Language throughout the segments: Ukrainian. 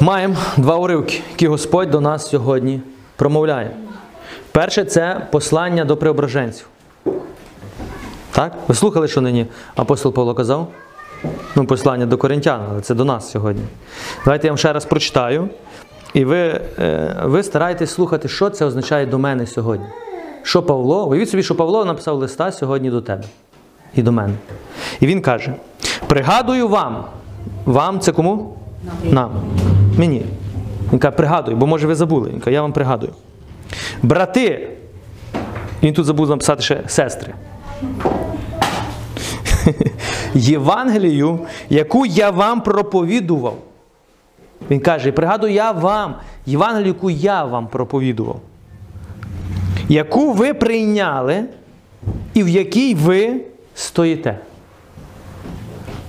Маємо два уривки, які Господь до нас сьогодні промовляє. Перше це послання до преображенців. Так? Ви слухали, що нині апостол Павло казав? Ну, послання до коринтян, але це до нас сьогодні. Давайте я вам ще раз прочитаю. І ви, е, ви стараєтесь слухати, що це означає до мене сьогодні. Що Павло, уявіть собі, що Павло написав листа сьогодні до тебе і до мене. І він каже: пригадую вам. Вам це кому? Нам. Мені. Він каже, пригадую, бо може ви забули. Він каже, я вам пригадую. Брати. Він тут забув написати ще сестри. Євангелію, яку я вам проповідував. Він каже, пригадую я вам, Євангелію, яку я вам проповідував, яку ви прийняли і в якій ви стоїте.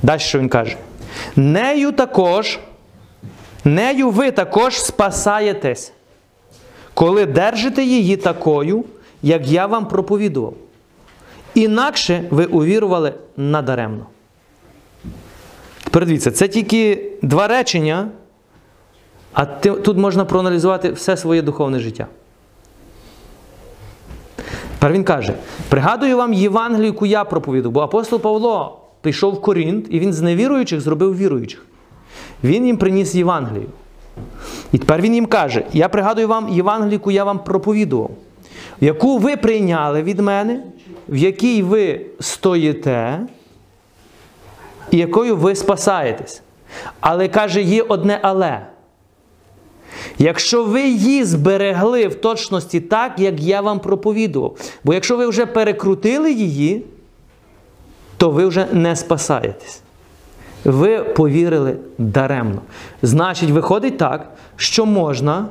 Далі що він каже? Нею також, нею ви також спасаєтесь, коли держите її такою, як я вам проповідував. Інакше ви увірували надаремно. Тепер дивіться, це тільки два речення, а тут можна проаналізувати все своє духовне життя. Тепер він каже: пригадую вам Євангелію, яку я проповідав, бо апостол Павло прийшов в Корінт, і він з невіруючих зробив віруючих. Він їм приніс Євангелію. І тепер він їм каже: Я пригадую вам Євангелію, яку я вам проповідував, яку ви прийняли від мене, в якій ви стоїте, і якою ви спасаєтесь. Але каже, є одне але. Якщо ви її зберегли в точності так, як я вам проповідував. Бо якщо ви вже перекрутили її, то ви вже не спасаєтесь. Ви повірили даремно. Значить, виходить так, що можна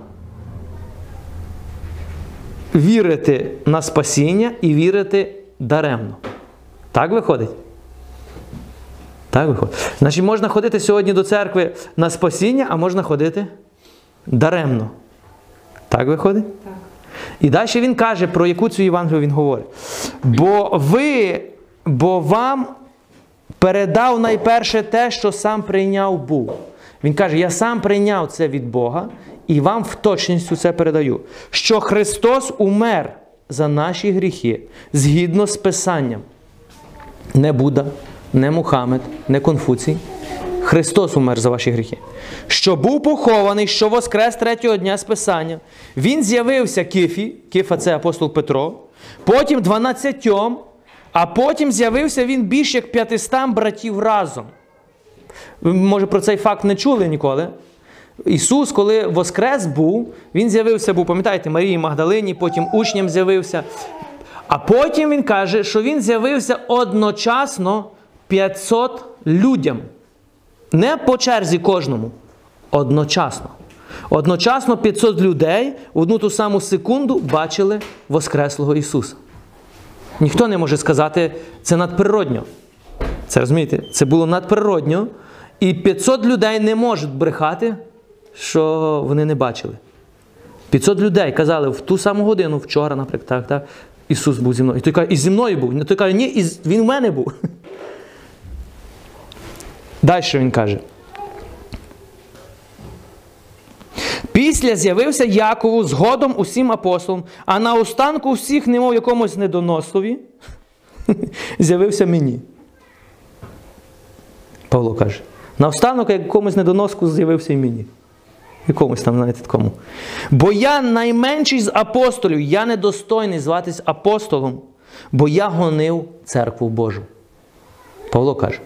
вірити на спасіння і вірити даремно. Так виходить? Так виходить. Значить, можна ходити сьогодні до церкви на спасіння, а можна ходити даремно. Так виходить? Так. І далі він каже, про яку цю Євангелію він говорить. Бо ви, бо вам передав найперше те, що сам прийняв був. Він каже: Я сам прийняв це від Бога і вам в точністю це передаю. Що Христос умер за наші гріхи згідно з Писанням. Не Будда, не Мухаммед, не Конфуцій. Христос умер за ваші гріхи. Що був похований, що воскрес третього дня з Писання. Він з'явився Кифі, Кифа це апостол Петро, потім дванадцятьом, а потім з'явився він більш як п'ятистам братів разом. Ви, може, про цей факт не чули ніколи. Ісус, коли Воскрес був, Він з'явився, був, пам'ятаєте, Марії Магдалині, потім учням з'явився. А потім Він каже, що Він з'явився одночасно 500 людям. Не по черзі кожному. Одночасно. Одночасно 500 людей в одну ту саму секунду бачили Воскреслого Ісуса. Ніхто не може сказати, це надприродньо. Це розумієте? Це було надприродньо. І 500 людей не можуть брехати, що вони не бачили. 500 людей казали в ту саму годину, вчора, наприклад, так, так, Ісус був зі мною. І той каже, і зі мною був. І той каже, ні, він в мене був. Далі він каже. Після з'явився Якову згодом усім апостолам, а на останку всіх, немов якомусь недоносові, з'явився мені. Павло каже. На останок якомусь недоноску з'явився і мені. Якомусь там, знаєте, такому. Бо я найменший з апостолів, я недостойний зватись апостолом, бо я гонив церкву Божу. Павло каже.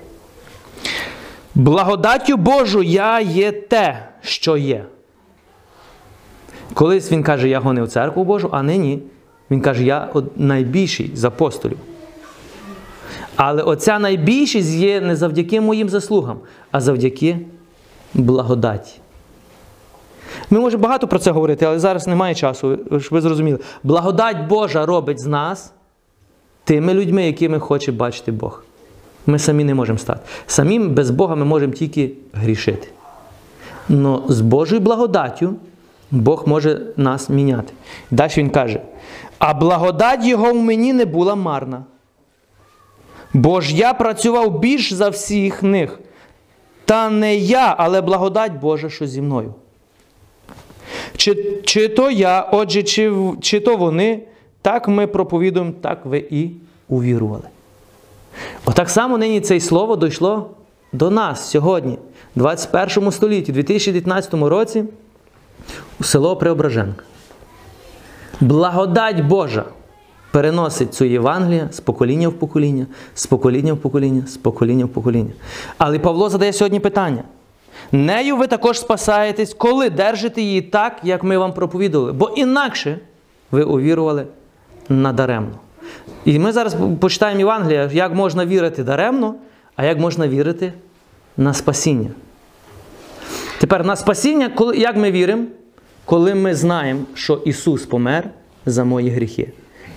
Благодаттю Божу я є те, що є. Колись він каже, я гонив церкву Божу, а нині він каже, я найбільший з апостолів. Але оця найбільшість є не завдяки моїм заслугам, а завдяки благодаті. Ми можемо багато про це говорити, але зараз немає часу, щоб ви зрозуміли. Благодать Божа робить з нас тими людьми, якими хоче бачити Бог. Ми самі не можемо стати. Самим без Бога ми можемо тільки грішити. Но з Божою благодаттю Бог може нас міняти. Далі він каже: а благодать Його в мені не була марна. Бо ж я працював більш за всіх них, Та не я, але благодать Божа, що зі мною. Чи, чи то я, отже, чи, чи то вони, так ми проповідуємо, так ви і увірували. Отак само нині це слово дійшло до нас сьогодні, в 21 столітті, 2019 році, у село Преображенка. Благодать Божа переносить цю Євангелія з покоління в покоління, з покоління в покоління, з покоління в покоління. Але Павло задає сьогодні питання. Нею ви також спасаєтесь, коли держите її так, як ми вам проповідували, бо інакше ви увірували надаремно. І ми зараз почитаємо Євангелія, як можна вірити даремно, а як можна вірити на спасіння. Тепер на спасіння, як ми віримо, коли ми знаємо, що Ісус помер за мої гріхи.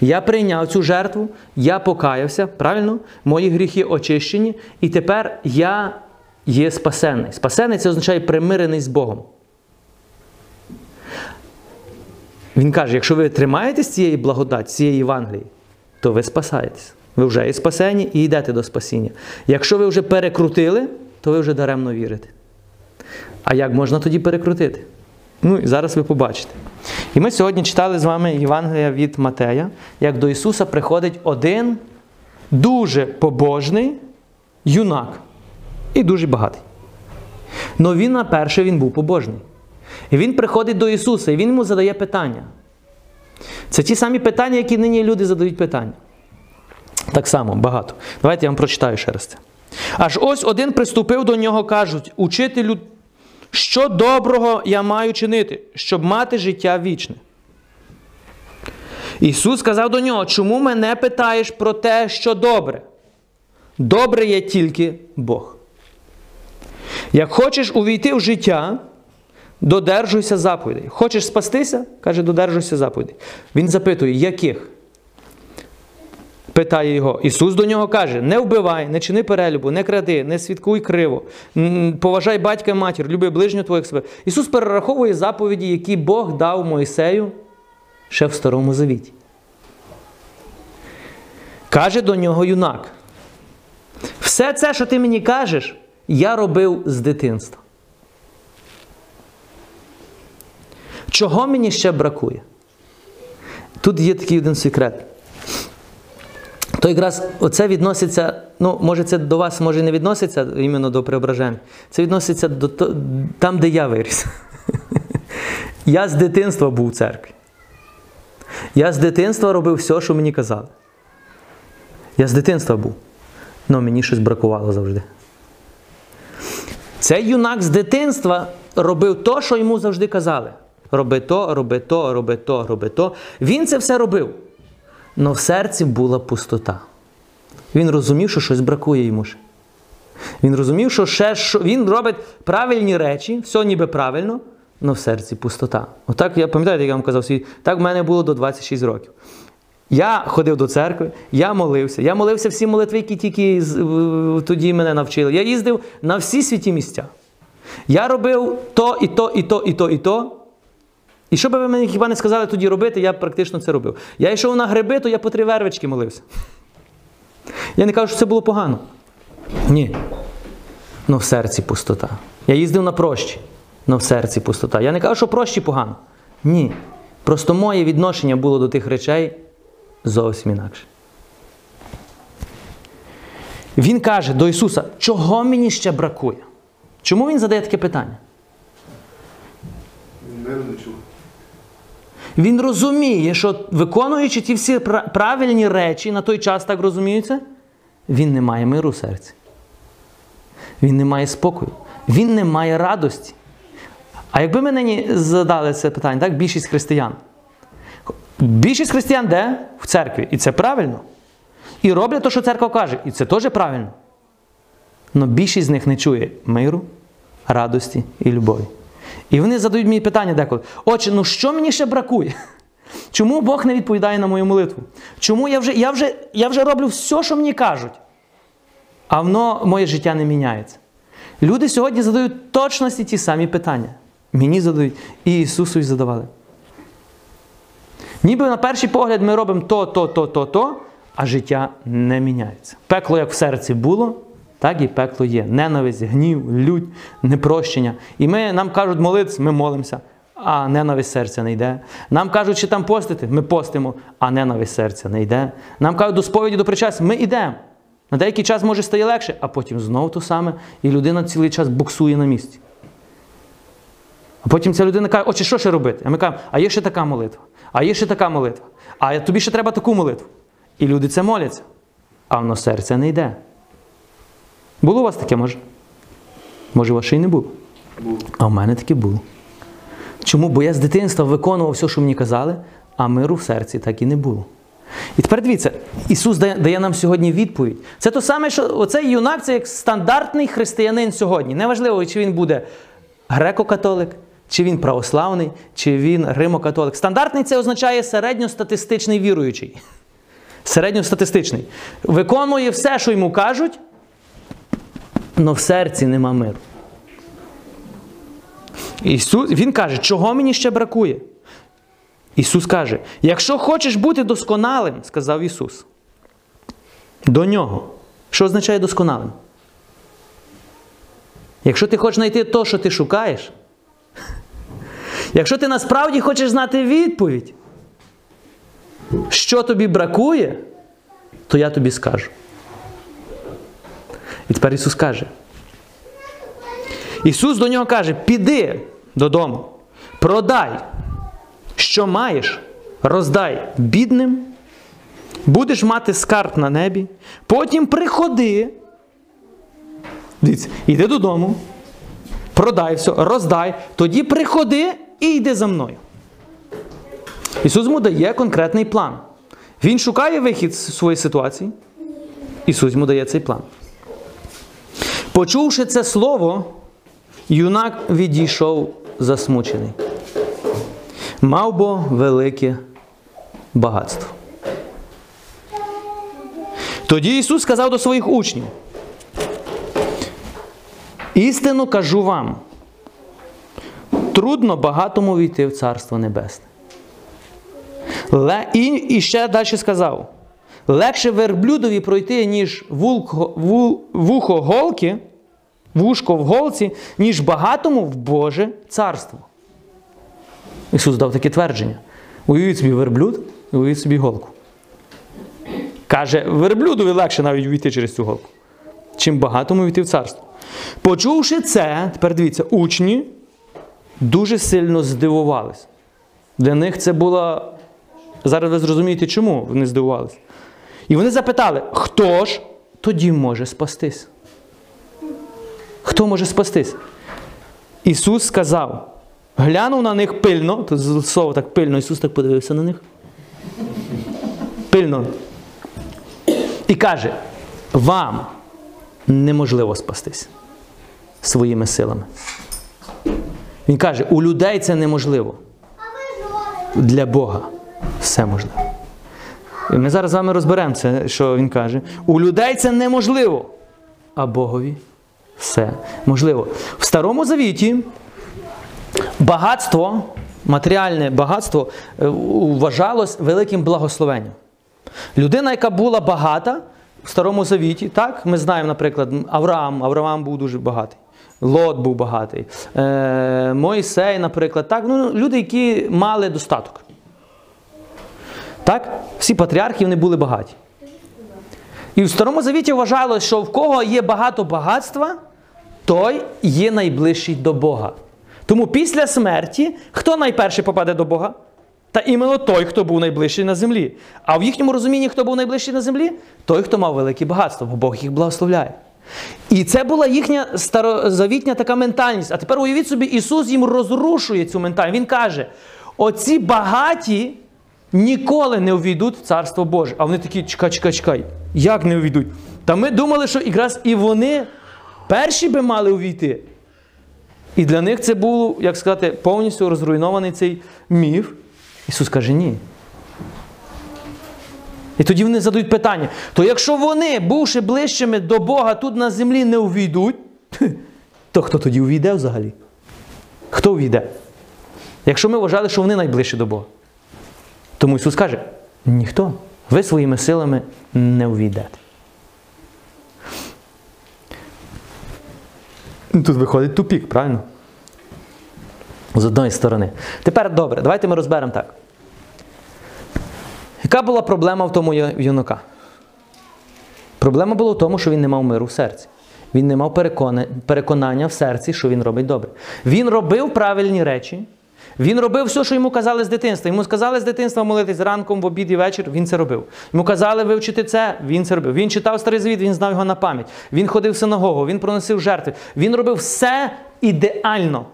Я прийняв цю жертву, я покаявся, правильно? Мої гріхи очищені, і тепер я є спасений. Спасений це означає примирений з Богом. Він каже: якщо ви тримаєтесь цієї благодаті, цієї Євангелії, то ви спасаєтесь. Ви вже є спасені і йдете до спасіння. Якщо ви вже перекрутили, то ви вже даремно вірите. А як можна тоді перекрутити? Ну, і зараз ви побачите. І ми сьогодні читали з вами Євангелія від Матея, як до Ісуса приходить один дуже побожний юнак і дуже багатий. Но він на перше він був побожний. І він приходить до Ісуса, і Він йому задає питання. Це ті самі питання, які нині люди задають питання. Так само багато. Давайте я вам прочитаю ще раз це. Аж ось один приступив до нього, кажуть, учителю, що доброго я маю чинити, щоб мати життя вічне. Ісус сказав до нього, чому мене питаєш про те, що добре? Добре є тільки Бог. Як хочеш увійти в життя, додержуйся заповідей. Хочеш спастися? каже, додержуйся заповідей. Він запитує, яких? Питає його. Ісус до нього каже: не вбивай, не чини перелюбу, не кради, не свідкуй криво, поважай батька і матір, люби ближнього твоїх себе. Ісус перераховує заповіді, які Бог дав Моїсею ще в Старому Завіті. Каже до нього юнак. Все це, що ти мені кажеш, я робив з дитинства. Чого мені ще бракує? Тут є такий один секрет. То якраз оце відноситься, ну, може, це до вас може не відноситься іменно до преображення. Це відноситься до там, де я виріс. Я з дитинства був у церкві. Я з дитинства робив все, що мені казали. Я з дитинства був. але мені щось бракувало завжди. Цей юнак з дитинства робив то, що йому завжди казали. Роби то, роби то, роби то, роби то. Він це все робив. Но в серці була пустота. Він розумів, що щось бракує йому ще. Він розумів, що ще що... він робить правильні речі, все ніби правильно, але в серці пустота. Отак, я пам'ятаю, як я вам казав, так в мене було до 26 років. Я ходив до церкви, я молився. Я молився всі молитви, які тільки тоді мене навчили. Я їздив на всі святі місця. Я робив то, і то, і то, і то, і то. І що би ви мені хіба не сказали тоді робити, я практично це робив. Я йшов на гриби, то я по три вервички молився. Я не кажу, що це було погано. Ні. Ну в серці пустота. Я їздив на прощі, але в серці пустота. Я не кажу, що прощі погано. Ні. Просто моє відношення було до тих речей зовсім інакше. Він каже до Ісуса, чого мені ще бракує? Чому Він задає таке питання? Не чув. Він розуміє, що виконуючи ті всі правильні речі, на той час так розуміється, він не має миру в серці. Він не має спокою, він не має радості. А якби ми нині задали це питання, так, більшість християн. Більшість християн де? В церкві. І це правильно. І роблять те, що церква каже. І це теж правильно. Але більшість з них не чує миру, радості і любові. І вони задають мені питання деколи: Отче, ну що мені ще бракує? Чому Бог не відповідає на мою молитву? Чому я вже я вже, я вже роблю все, що мені кажуть, а воно моє життя не міняється? Люди сьогодні задають точності ті самі питання. Мені задають і Ісусу й задавали. Ніби на перший погляд ми робимо то, то, то, то, то, а життя не міняється. Пекло, як в серці було, так і пекло є. Ненависть, гнів, лють, непрощення. І ми, нам кажуть молитися, ми молимося, а ненависть серця не йде. Нам кажуть, чи там постити, ми постимо, а ненависть серця не йде. Нам кажуть до сповіді, до причастя, ми йдемо. На деякий час може стає легше, а потім знову то саме, і людина цілий час буксує на місці. А потім ця людина каже, отче, що ще робити? А ми кажемо, а є ще така молитва, а є ще така молитва, а тобі ще треба таку молитву. І люди це моляться, а воно серце не йде. Було у вас таке, може? Може, у вас ще й не було? А в мене таке було. Чому? Бо я з дитинства виконував все, що мені казали, а миру в серці так і не було. І тепер дивіться, Ісус дає, дає нам сьогодні відповідь. Це то саме, що оцей юнак це як стандартний християнин сьогодні. Неважливо, чи він буде греко-католик, чи він православний, чи він римо-католик. Стандартний це означає середньостатистичний віруючий. Середньостатистичний. Виконує все, що йому кажуть, але в серці нема миру. Ісус, Він каже, чого мені ще бракує? Ісус каже: якщо хочеш бути досконалим, сказав Ісус, до нього. Що означає досконалим? Якщо ти хочеш знайти те, що ти шукаєш, якщо ти насправді хочеш знати відповідь, що тобі бракує, то я тобі скажу. І тепер Ісус каже. Ісус до нього каже: піди додому, продай, що маєш, роздай бідним, будеш мати скарб на небі, потім приходи. Дивіться, йди додому, продай все, роздай, тоді приходи і йди за мною. Ісус йому дає конкретний план. Він шукає вихід з своєї ситуації. Ісус йому дає цей план. Почувши це слово, юнак відійшов засмучений. Мав бо велике багатство. Тоді Ісус сказав до своїх учнів: Істину кажу вам, трудно багатому війти в Царство Небесне. І ще далі сказав: легше верблюдові пройти, ніж вухо голки, вушко в голці, ніж багатому в Боже царство. Ісус дав таке твердження. Уявіть собі верблюд і уявіть собі голку. Каже, верблюдові легше навіть увійти через цю голку, чим багатому війти в царство. Почувши це, тепер дивіться, учні дуже сильно здивувались. Для них це було. Зараз ви зрозумієте, чому вони здивувалися. І вони запитали, хто ж тоді може спастись? Хто може спастись? Ісус сказав, глянув на них пильно, тут слово так пильно, Ісус так подивився на них. Пильно. І каже, вам неможливо спастись своїми силами. Він каже, у людей це неможливо. Для Бога все можливо. І ми зараз з вами розберемо це, що він каже. У людей це неможливо, а Богові все можливо. В Старому Завіті багатство, матеріальне багатство е, вважалось великим благословенням. Людина, яка була багата в Старому Завіті, так, ми знаємо, наприклад, Авраам, Авраам був дуже багатий. Лот був багатий. Е, Мойсей, наприклад, так, ну, люди, які мали достаток. Так? Всі патріархи вони були багаті. І в Старому Завіті вважалося, що в кого є багато багатства, той є найближчий до Бога. Тому після смерті хто найперше попаде до Бога? Та іменно той, хто був найближчий на землі. А в їхньому розумінні, хто був найближчий на землі, той, хто мав велике багатство, бо Бог їх благословляє. І це була їхня старозавітня така ментальність. А тепер уявіть собі, Ісус їм розрушує цю ментальність. Він каже: оці багаті ніколи не увійдуть в Царство Боже. А вони такі, чекай, чекай, чекай, як не увійдуть? Та ми думали, що якраз і вони перші би мали увійти. І для них це був, як сказати, повністю розруйнований цей міф. Ісус каже, ні. І тоді вони задають питання: то якщо вони, бувши ближчими до Бога, тут на землі не увійдуть, то хто тоді увійде взагалі? Хто увійде? Якщо ми вважали, що вони найближчі до Бога. Тому Ісус каже, ніхто, ви своїми силами не увійдете. Ну, Тут виходить тупік, правильно? З одної сторони. Тепер добре, давайте ми розберемо так. Яка була проблема в тому юнака? Проблема була в тому, що він не мав миру в серці. Він не мав переконання в серці, що він робить добре. Він робив правильні речі. Він робив все, що йому казали з дитинства. Йому сказали з дитинства молитись ранком, в обід і вечір, він це робив. Йому казали вивчити це, він це робив. Він читав старий звіт, він знав його на пам'ять. Він ходив в синагогу, він проносив жертви. Він робив все ідеально.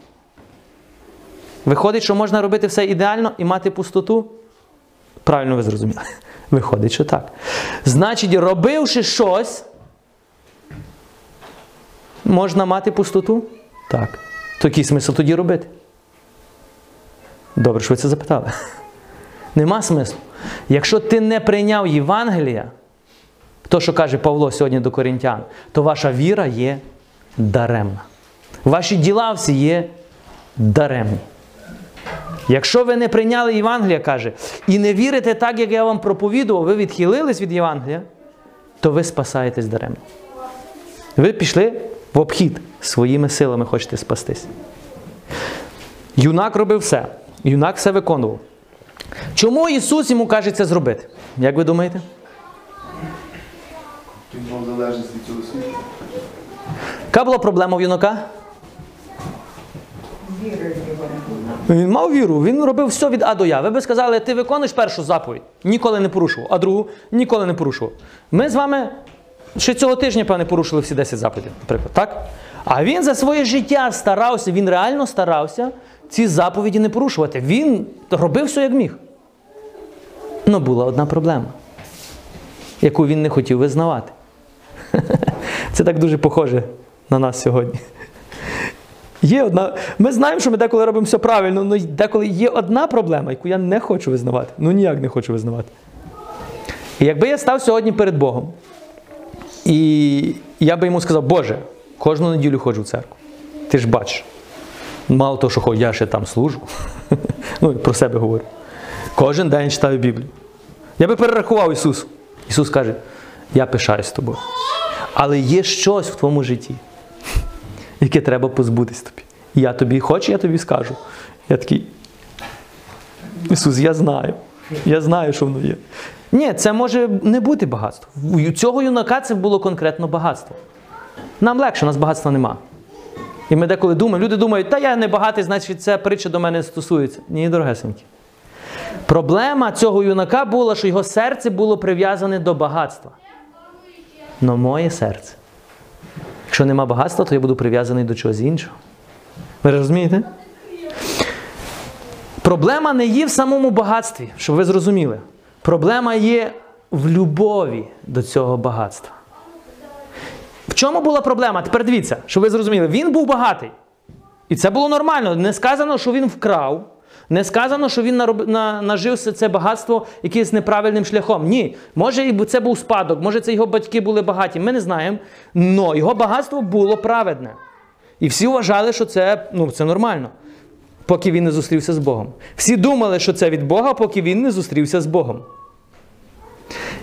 Виходить, що можна робити все ідеально і мати пустоту? Правильно ви зрозуміли. Виходить, що так. Значить, робивши щось, можна мати пустоту? Так. То який смисл тоді робити? Добре, що ви це запитали. Нема смислу. Якщо ти не прийняв Євангелія, то, що каже Павло сьогодні до корінтян, то ваша віра є даремна. Ваші діла всі є даремні. Якщо ви не прийняли Євангелія, каже, і не вірите так, як я вам проповідував, ви відхилились від Євангелія, то ви спасаєтесь даремно. Ви пішли в обхід своїми силами хочете спастись. Юнак робив все. Юнак все виконував. Чому Ісус йому каже це зробити? Як ви думаєте? Він мав залежність від цього світу. Яка була проблема в юнака? Він мав віру, він робив все від А до Я. Ви би сказали, ти виконуєш першу заповідь, ніколи не порушував, а другу ніколи не порушував. Ми з вами ще цього тижня, певне, порушили всі 10 заповідей, наприклад, так? А він за своє життя старався, він реально старався ці заповіді не порушувати. Він робив все як міг. Ну, була одна проблема, яку він не хотів визнавати. Це так дуже похоже на нас сьогодні. Є одна. Ми знаємо, що ми деколи робимо все правильно, але деколи є одна проблема, яку я не хочу визнавати. Ну ніяк не хочу визнавати. І якби я став сьогодні перед Богом, і я би йому сказав, Боже, кожну неділю ходжу в церкву. Ти ж бачиш. Мало того, що я ще там служу. ну, про себе говорю. Кожен день читаю Біблію. Я би перерахував Ісусу. Ісус каже, я пишаюсь тобою. Але є щось в твоєму житті, яке треба позбутись тобі. Я тобі хочу, я тобі скажу. Я такий. Ісус, я знаю. Я знаю, що воно є. Ні, це може не бути багатство. У цього юнака це було конкретно багатство. Нам легше, у нас багатства нема. І ми деколи думаємо, люди думають, та я не багатий, значить ця притча до мене не стосується. Ні, дорогесенькі. Проблема цього юнака була, що його серце було прив'язане до багатства. Но моє серце. Якщо нема багатства, то я буду прив'язаний до чогось іншого. Ви розумієте? Проблема не є в самому багатстві, щоб ви зрозуміли. Проблема є в любові до цього багатства. В чому була проблема? Тепер дивіться, щоб ви зрозуміли, він був багатий. І це було нормально. Не сказано, що він вкрав. Не сказано, що він нароб... на... нажився це багатство якимось неправильним шляхом. Ні. Може, це був спадок, може, це його батьки були багаті. Ми не знаємо. Но його багатство було праведне. І всі вважали, що це, ну, це нормально, поки він не зустрівся з Богом. Всі думали, що це від Бога, поки він не зустрівся з Богом.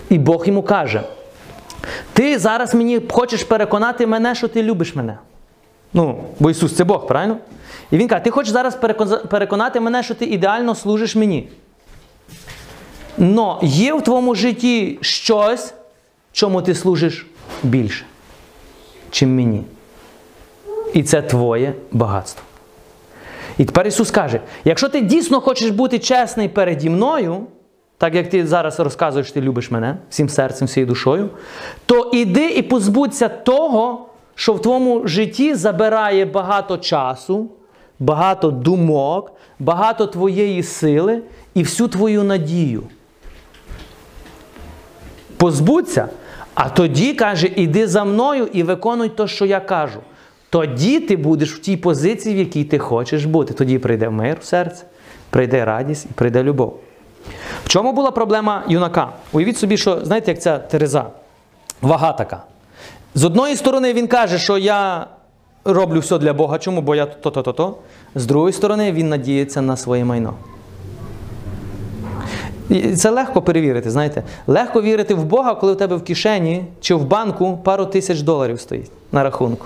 І Бог йому каже: Ти зараз мені хочеш переконати мене, що ти любиш мене. Ну, бо Ісус це Бог, правильно? І Він каже, ти хочеш зараз переконати мене, що ти ідеально служиш мені. Но є в твоєму житті щось, чому ти служиш більше, чим мені. І це твоє багатство. І тепер Ісус каже: якщо ти дійсно хочеш бути чесний переді мною, так як ти зараз розказуєш, ти любиш мене всім серцем, всією душою, то іди і позбудься того, що в твоєму житті забирає багато часу, багато думок, багато твоєї сили і всю твою надію. Позбудься, а тоді каже, іди за мною і виконуй те, що я кажу. Тоді ти будеш в тій позиції, в якій ти хочеш бути. Тоді прийде мир в серце, прийде радість і прийде любов. В чому була проблема юнака? Уявіть собі, що знаєте, як ця Тереза, вага така. З одної сторони, він каже, що я роблю все для Бога. Чому? Бо я то-то-то-то. З другої сторони, він надіється на своє майно. І це легко перевірити, знаєте. Легко вірити в Бога, коли в тебе в кишені чи в банку пару тисяч доларів стоїть на рахунку.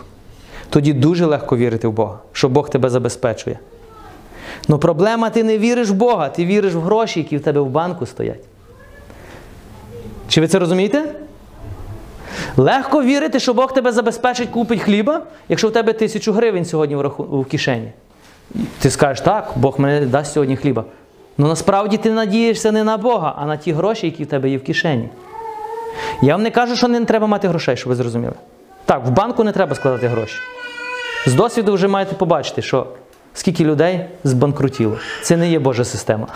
тоді дуже легко вірити в Бога, що Бог тебе забезпечує. Ну проблема, ти не віриш в Бога, ти віриш в гроші, які в тебе в банку стоять. Чи ви це розумієте? Легко вірити, що Бог тебе забезпечить, купить хліба, якщо в тебе тисячу гривень сьогодні в, раху... в кишені. Ти скажеш, так, Бог мене дасть сьогодні хліба. Ну насправді ти надієшся не на Бога, а на ті гроші, які в тебе є в кишені. Я вам не кажу, що не треба мати грошей, щоб ви зрозуміли. Так, в банку не треба складати гроші. З досвіду вже маєте побачити, що скільки людей збанкрутіло. Це не є Божа система.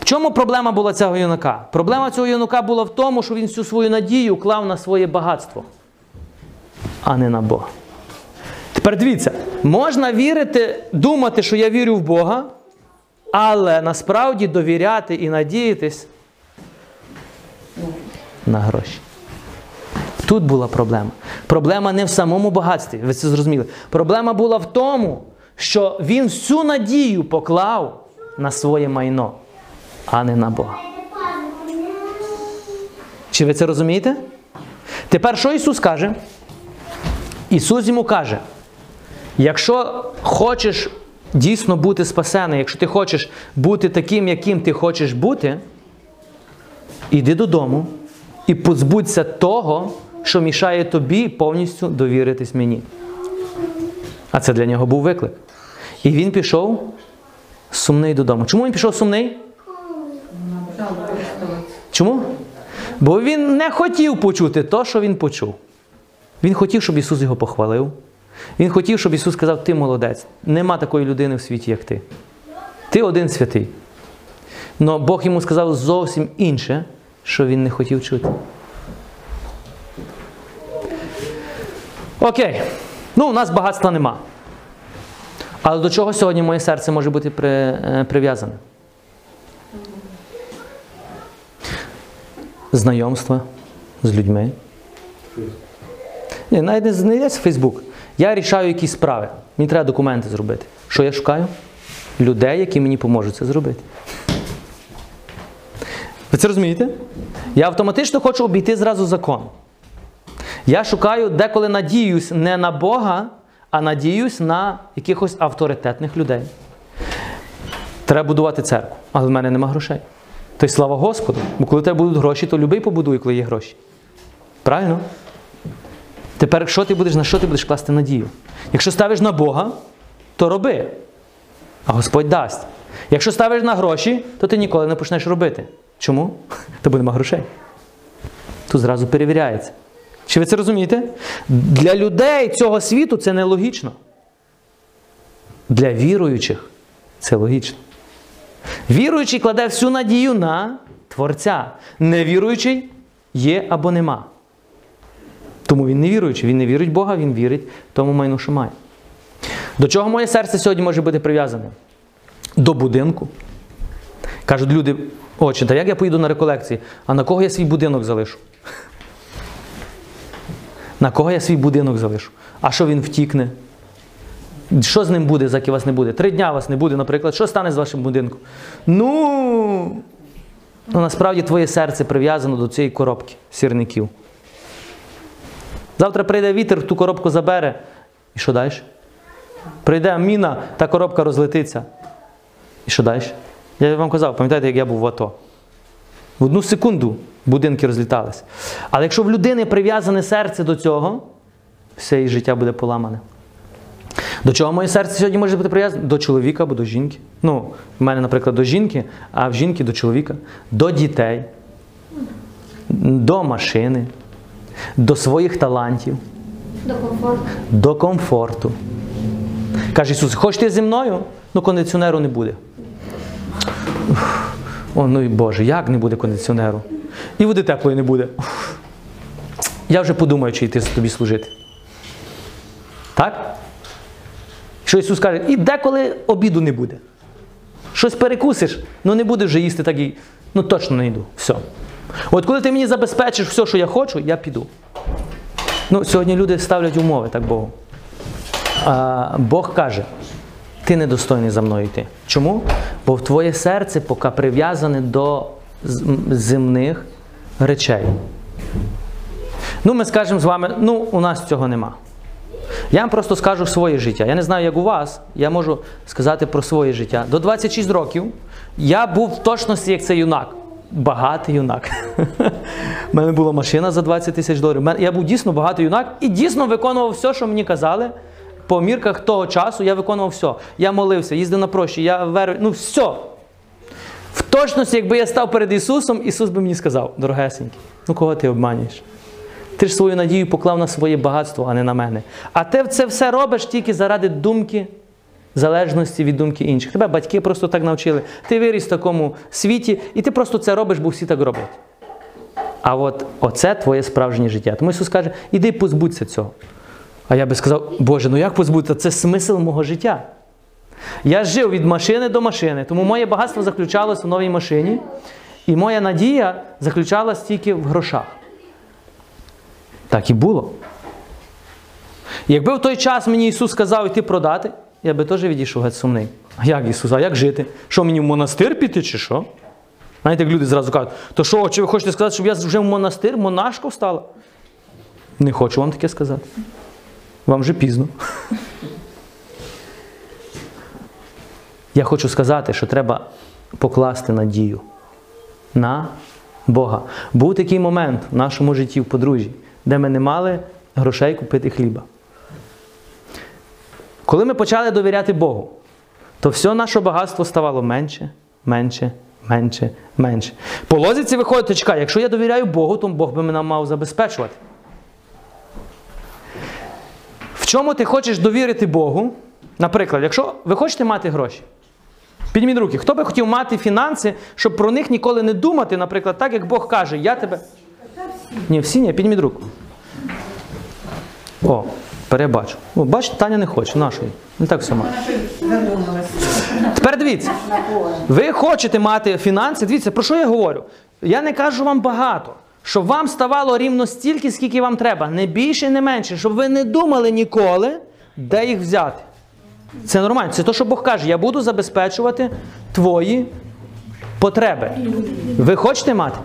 В чому проблема була цього юнака? Проблема цього юнака була в тому, що він всю свою надію клав на своє багатство, а не на Бога. Тепер дивіться, можна вірити, думати, що я вірю в Бога, але насправді довіряти і надіятись на гроші. Тут була проблема. Проблема не в самому багатстві, ви це зрозуміли. Проблема була в тому, що він всю надію поклав на своє майно, а не на Бога. Чи ви це розумієте? Тепер що Ісус каже? Ісус йому каже: якщо хочеш дійсно бути спасений, якщо ти хочеш бути таким, яким ти хочеш бути, іди додому і позбудься того, що мішає тобі повністю довіритись мені. А це для нього був виклик. І він пішов сумний додому. Чому він пішов сумний? Чому? Бо він не хотів почути то, що він почув. Він хотів, щоб Ісус його похвалив. Він хотів, щоб Ісус сказав, ти молодець. Нема такої людини в світі, як ти. Ти один святий. Но Бог йому сказав зовсім інше, що він не хотів чути. Окей. Ну, у нас багатства нема. Але до чого сьогодні моє серце може бути при, е, прив'язане? Знайомства з людьми. Ні, навіть не з- не йдеться в Фейсбук. Я рішаю якісь справи. Мені треба документи зробити. Що я шукаю? Людей, які мені поможуть це зробити. Ви це розумієте? Я автоматично хочу обійти зразу закон. Я шукаю деколи надіюсь не на Бога, а надіюсь на якихось авторитетних людей. Треба будувати церкву, але в мене нема грошей. То й слава Господу, бо коли тебе будуть гроші, то любий побудує, коли є гроші. Правильно? Тепер, що ти будеш, на що ти будеш класти надію? Якщо ставиш на Бога, то роби, а Господь дасть. Якщо ставиш на гроші, то ти ніколи не почнеш робити. Чому? Тобі нема грошей. Тут зразу перевіряється. Чи ви це розумієте? Для людей цього світу це нелогічно. Для віруючих це логічно. Віруючий кладе всю надію на Творця. Невіруючий є або нема. Тому він не віруючий. Він не вірить в Бога, він вірить тому майну, що має. До чого моє серце сьогодні може бути прив'язане? До будинку. Кажуть люди, отче, та як я поїду на реколекції? А на кого я свій будинок залишу? На кого я свій будинок залишу? А що він втікне? Що з ним буде, заки вас не буде? Три дня вас не буде, наприклад. Що стане з вашим будинком? Ну, ну насправді твоє серце прив'язано до цієї коробки сірників. Завтра прийде вітер, ту коробку забере. І що далі? Прийде міна, та коробка розлетиться. І що далі? Я вам казав, пам'ятаєте, як я був в АТО? В одну секунду будинки розлітались. Але якщо в людини прив'язане серце до цього, все її життя буде поламане. До чого моє серце сьогодні може бути прив'язане? До чоловіка або до жінки. Ну, в мене, наприклад, до жінки, а в жінки до чоловіка, до дітей, до машини, до своїх талантів, До комфорту. до комфорту. Каже Ісус, хочете зі мною? Ну, кондиціонеру не буде. О, ну і Боже, як не буде кондиціонеру? І води теплої не буде. Уф. Я вже подумаю, чи йти тобі служити. Так? Що Ісус каже, і деколи обіду не буде. Щось перекусиш, ну не будеш вже їсти так і. Ну точно не йду. Все. От коли ти мені забезпечиш все, що я хочу, я піду. Ну, сьогодні люди ставлять умови, так Богу. А, Бог каже, ти недостойний за мною йти. Чому? Бо в твоє серце поки прив'язане до земних речей. Ну, ми скажемо з вами, ну, у нас цього нема. Я вам просто скажу своє життя. Я не знаю, як у вас, я можу сказати про своє життя. До 26 років я був в точності, як цей юнак. Багатий юнак. У мене була машина за 20 тисяч доларів. Я був дійсно багатий юнак і дійсно виконував все, що мені казали. По мірках того часу я виконував все. Я молився, їздив на прощі, я верив, ну все. В точності, якби я став перед Ісусом, Ісус би мені сказав, дорогесенький, ну кого ти обманюєш? Ти ж свою надію поклав на своє багатство, а не на мене. А ти це все робиш тільки заради думки, залежності від думки інших. Тебе батьки просто так навчили. Ти виріс в такому світі, і ти просто це робиш, бо всі так роблять. А от оце твоє справжнє життя. Тому Ісус каже, іди позбудься цього. А я би сказав, Боже, ну як позбутися? Це смисл мого життя. Я жив від машини до машини, тому моє багатство заключалося в новій машині, і моя надія заключалась тільки в грошах. Так і було. Якби в той час мені Ісус сказав іти продати, я би теж відійшов геть сумний. А як Ісус? А як жити? Що мені в монастир піти чи що? Знаєте, як люди зразу кажуть, то що, чи ви хочете сказати, щоб я вже в монастир, монашко стала? Не хочу вам таке сказати. Вам вже пізно. Я хочу сказати, що треба покласти надію на Бога. Був такий момент в нашому житті в подружжі, де ми не мали грошей купити хліба. Коли ми почали довіряти Богу, то все наше багатство ставало менше, менше, менше, менше. По лозіці виходить, чекай, якщо я довіряю Богу, то Бог би мене мав забезпечувати. В чому ти хочеш довірити Богу? Наприклад, якщо ви хочете мати гроші, підніміть руки. Хто би хотів мати фінанси, щоб про них ніколи не думати, наприклад, так як Бог каже, я тебе. Ні, всі ні, підніміть руку. О, перебачу. О, бачите, Таня не хоче, нашої. Не так все має. Тепер дивіться. Ви хочете мати фінанси, дивіться, про що я говорю? Я не кажу вам багато, щоб вам ставало рівно стільки, скільки вам треба, не більше, не менше, щоб ви не думали ніколи, де їх взяти. Це нормально. Це те, що Бог каже, я буду забезпечувати твої потреби. Ви хочете мати?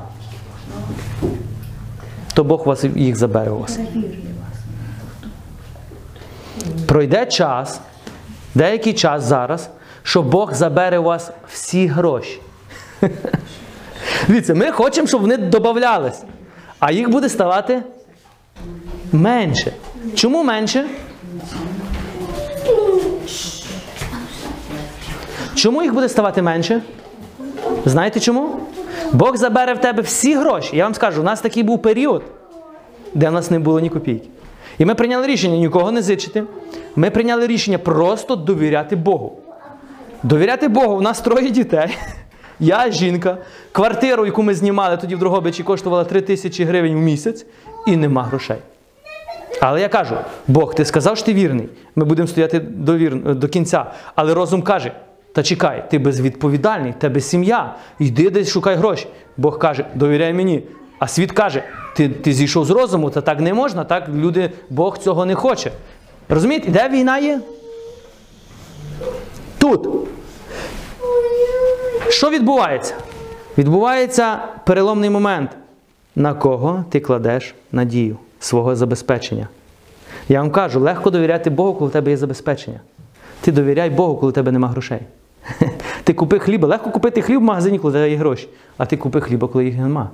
То Бог вас їх забере у вас. Пройде час, деякий час зараз, що Бог забере у вас всі гроші. Дивіться, ми хочемо, щоб вони додавались, а їх буде ставати менше. Чому менше? Чому їх буде ставати менше? Знаєте чому? Бог забере в тебе всі гроші. Я вам скажу, у нас такий був період, де в нас не було ні копійки. І ми прийняли рішення нікого не зичити. Ми прийняли рішення просто довіряти Богу. Довіряти Богу, у нас троє дітей. Я жінка, квартиру, яку ми знімали тоді в Дрогобичі, коштувала 3 тисячі гривень в місяць, і нема грошей. Але я кажу: Бог, ти сказав, що ти вірний. Ми будемо стояти до, вір... до кінця. Але розум каже: та чекай, ти безвідповідальний, тебе сім'я, йди десь шукай гроші. Бог каже, довіряй мені. А світ каже, ти, ти зійшов з розуму, та так не можна, так люди, Бог цього не хоче. Розумієте, де війна є? Тут. Що відбувається? Відбувається переломний момент. На кого ти кладеш надію свого забезпечення? Я вам кажу, легко довіряти Богу, коли в тебе є забезпечення. Ти довіряй Богу, коли в тебе нема грошей. Ти купи хліба. Легко купити хліб в магазині, коли в тебе є гроші, а ти купи хліба, коли їх нема.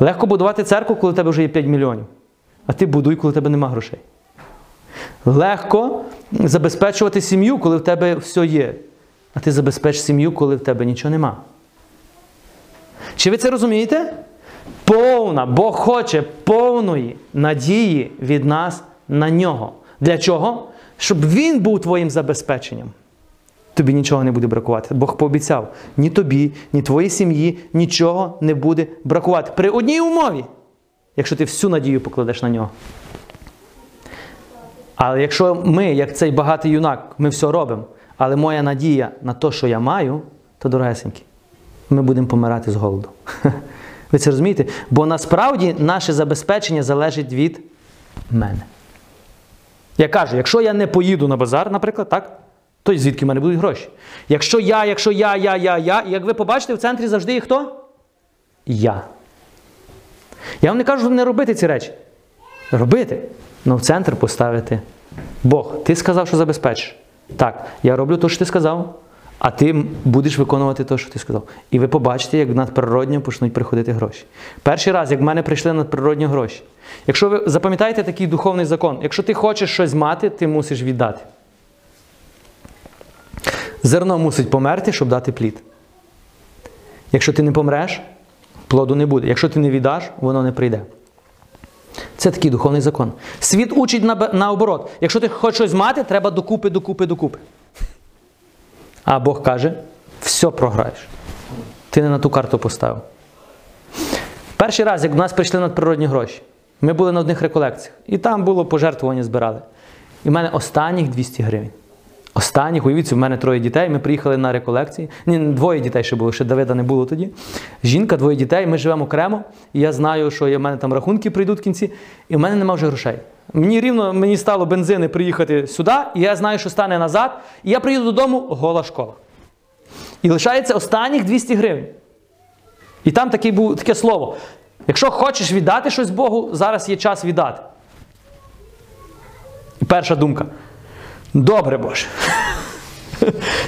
Легко будувати церкву, коли в тебе вже є 5 мільйонів, а ти будуй, коли в тебе нема грошей. Легко забезпечувати сім'ю, коли в тебе все є, а ти забезпеч сім'ю, коли в тебе нічого нема. Чи ви це розумієте? Повна, Бог хоче повної надії від нас на нього. Для чого? Щоб Він був твоїм забезпеченням. Тобі нічого не буде бракувати. Бог пообіцяв, ні тобі, ні твоїй сім'ї нічого не буде бракувати. При одній умові, якщо ти всю надію покладеш на нього. Але якщо ми, як цей багатий юнак, ми все робимо, але моя надія на те, що я маю, то дорогесенькі, ми будемо помирати з голоду. Ви це розумієте? Бо насправді наше забезпечення залежить від мене. Я кажу, якщо я не поїду на базар, наприклад, так, то звідки в мене будуть гроші? Якщо я, якщо я, я, я, я, як ви побачите, в центрі завжди є хто? Я. Я вам не кажу не робити ці речі. Робити, але в центр поставити. Бог, ти сказав, що забезпечиш. Так, я роблю те, що ти сказав, а ти будеш виконувати те, що ти сказав. І ви побачите, як надприродньо почнуть приходити гроші. Перший раз, як в мене прийшли надприродні гроші. Якщо ви запам'ятаєте такий духовний закон, якщо ти хочеш щось мати, ти мусиш віддати. Зерно мусить померти, щоб дати плід. Якщо ти не помреш, плоду не буде. Якщо ти не віддаш, воно не прийде. Це такий духовний закон. Світ учить на- наоборот. Якщо ти хочеш щось мати, треба докупи, докупи, докупи. А Бог каже: все програєш. Ти не на ту карту поставив. Перший раз, як до нас прийшли надприродні гроші, ми були на одних реколекціях, і там було пожертвування збирали. І в мене останніх 200 гривень. Останніх, уявіть, в мене троє дітей. Ми приїхали на реколекції. Ні, двоє дітей ще було, ще Давида не було тоді. Жінка, двоє дітей, ми живемо окремо. І я знаю, що в мене там рахунки прийдуть в кінці, і в мене немає вже грошей. Мені рівно мені стало бензини приїхати сюди, і я знаю, що стане назад. І я приїду додому, гола школа. І лишається останніх 200 гривень. І там таке, був, таке слово. Якщо хочеш віддати щось Богу, зараз є час віддати. І перша думка. Добре, Боже.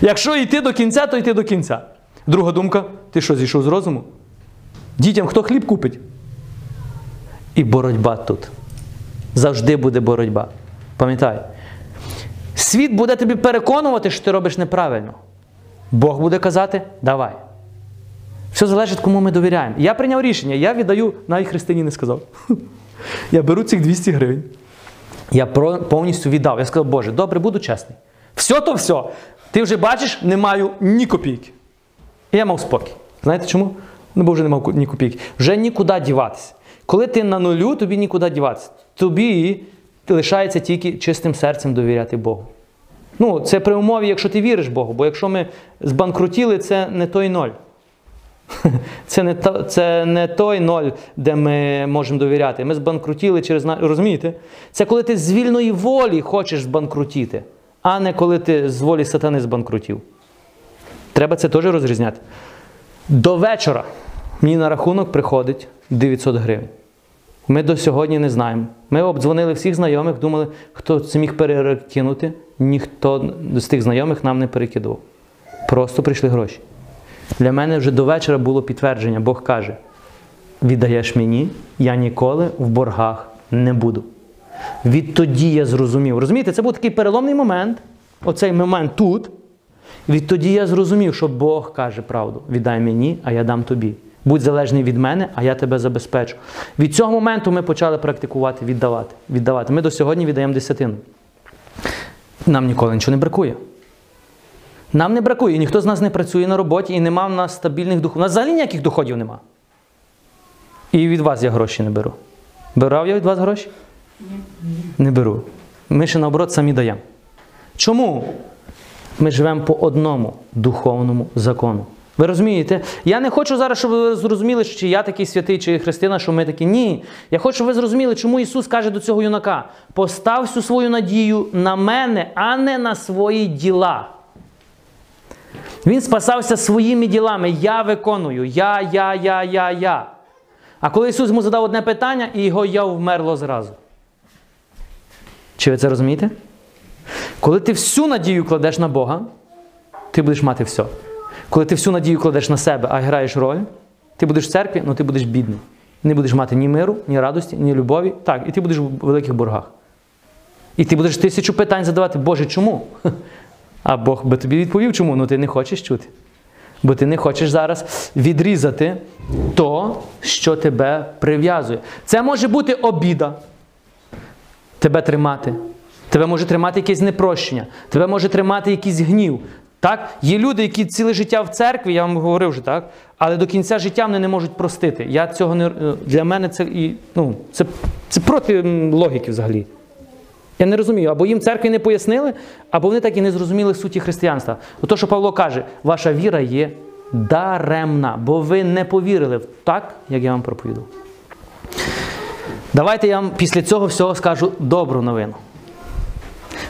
Якщо йти до кінця, то йти до кінця. Друга думка, ти що, зійшов з розуму? Дітям хто хліб купить? І боротьба тут. Завжди буде боротьба. Пам'ятай. Світ буде тобі переконувати, що ти робиш неправильно. Бог буде казати, давай. Все залежить, кому ми довіряємо. Я прийняв рішення, я віддаю, навіть Христині не сказав. Я беру цих 200 гривень. Я повністю віддав. Я сказав, Боже, добре, буду чесний. Все то все. Ти вже бачиш, не маю ні копійки. І я мав спокій. Знаєте чому? Ну, бо вже не мав ні копійки. Вже нікуди діватися. Коли ти на нулю, тобі нікуди діватися. Тобі лишається тільки чистим серцем довіряти Богу. Ну, це при умові, якщо ти віриш Богу, бо якщо ми збанкрутіли, це не той ноль. Це не, то, це не той ноль, де ми можемо довіряти. Ми збанкрутіли через розумієте? Це коли ти з вільної волі хочеш збанкрутіти, а не коли ти з волі сатани збанкрутів. Треба це теж розрізняти. До вечора мені на рахунок приходить 900 гривень. Ми до сьогодні не знаємо. Ми обдзвонили всіх знайомих, думали, хто це міг перекинути. Ніхто з тих знайомих нам не перекидував. Просто прийшли гроші. Для мене вже до вечора було підтвердження. Бог каже: віддаєш мені, я ніколи в боргах не буду. Відтоді я зрозумів. Розумієте, це був такий переломний момент, оцей момент тут. Відтоді я зрозумів, що Бог каже правду: віддай мені, а я дам тобі. Будь залежний від мене, а я тебе забезпечу. Від цього моменту ми почали практикувати віддавати. віддавати. Ми до сьогодні віддаємо десятину. Нам ніколи нічого не бракує. Нам не бракує, ніхто з нас не працює на роботі, і нема в нас стабільних доходів. У нас взагалі ніяких доходів нема. І від вас я гроші не беру. Брав я від вас гроші? Не беру. Ми ще наоборот самі даємо. Чому? Ми живемо по одному духовному закону. Ви розумієте? Я не хочу зараз, щоб ви зрозуміли, чи я такий святий, чи Христина, що ми такі. Ні. Я хочу, щоб ви зрозуміли, чому Ісус каже до цього юнака: постав всю свою надію на мене, а не на свої діла. Він спасався своїми ділами. Я виконую. Я, я, я, я, я. А коли Ісус йому задав одне питання, і його я вмерло зразу. Чи ви це розумієте? Коли ти всю надію кладеш на Бога, ти будеш мати все. Коли ти всю надію кладеш на себе, а граєш роль, ти будеш в церкві, але ти будеш бідний. Не будеш мати ні миру, ні радості, ні любові. Так, і ти будеш в великих боргах. І ти будеш тисячу питань задавати, Боже, чому? А Бог би тобі відповів, чому? Ну ти не хочеш чути. Бо ти не хочеш зараз відрізати то, що тебе прив'язує. Це може бути обіда, тебе тримати. Тебе може тримати якесь непрощення, тебе може тримати якийсь гнів. Так? Є люди, які ціле життя в церкві, я вам говорив вже так, але до кінця життя вони не можуть простити. Я цього не, Для мене це ну, це, це проти логіки взагалі. Я не розумію, або їм церкві не пояснили, або вони так і не зрозуміли суті християнства. Ото, що Павло каже, ваша віра є даремна, бо ви не повірили в так, як я вам проповідав. Давайте я вам після цього всього скажу добру новину.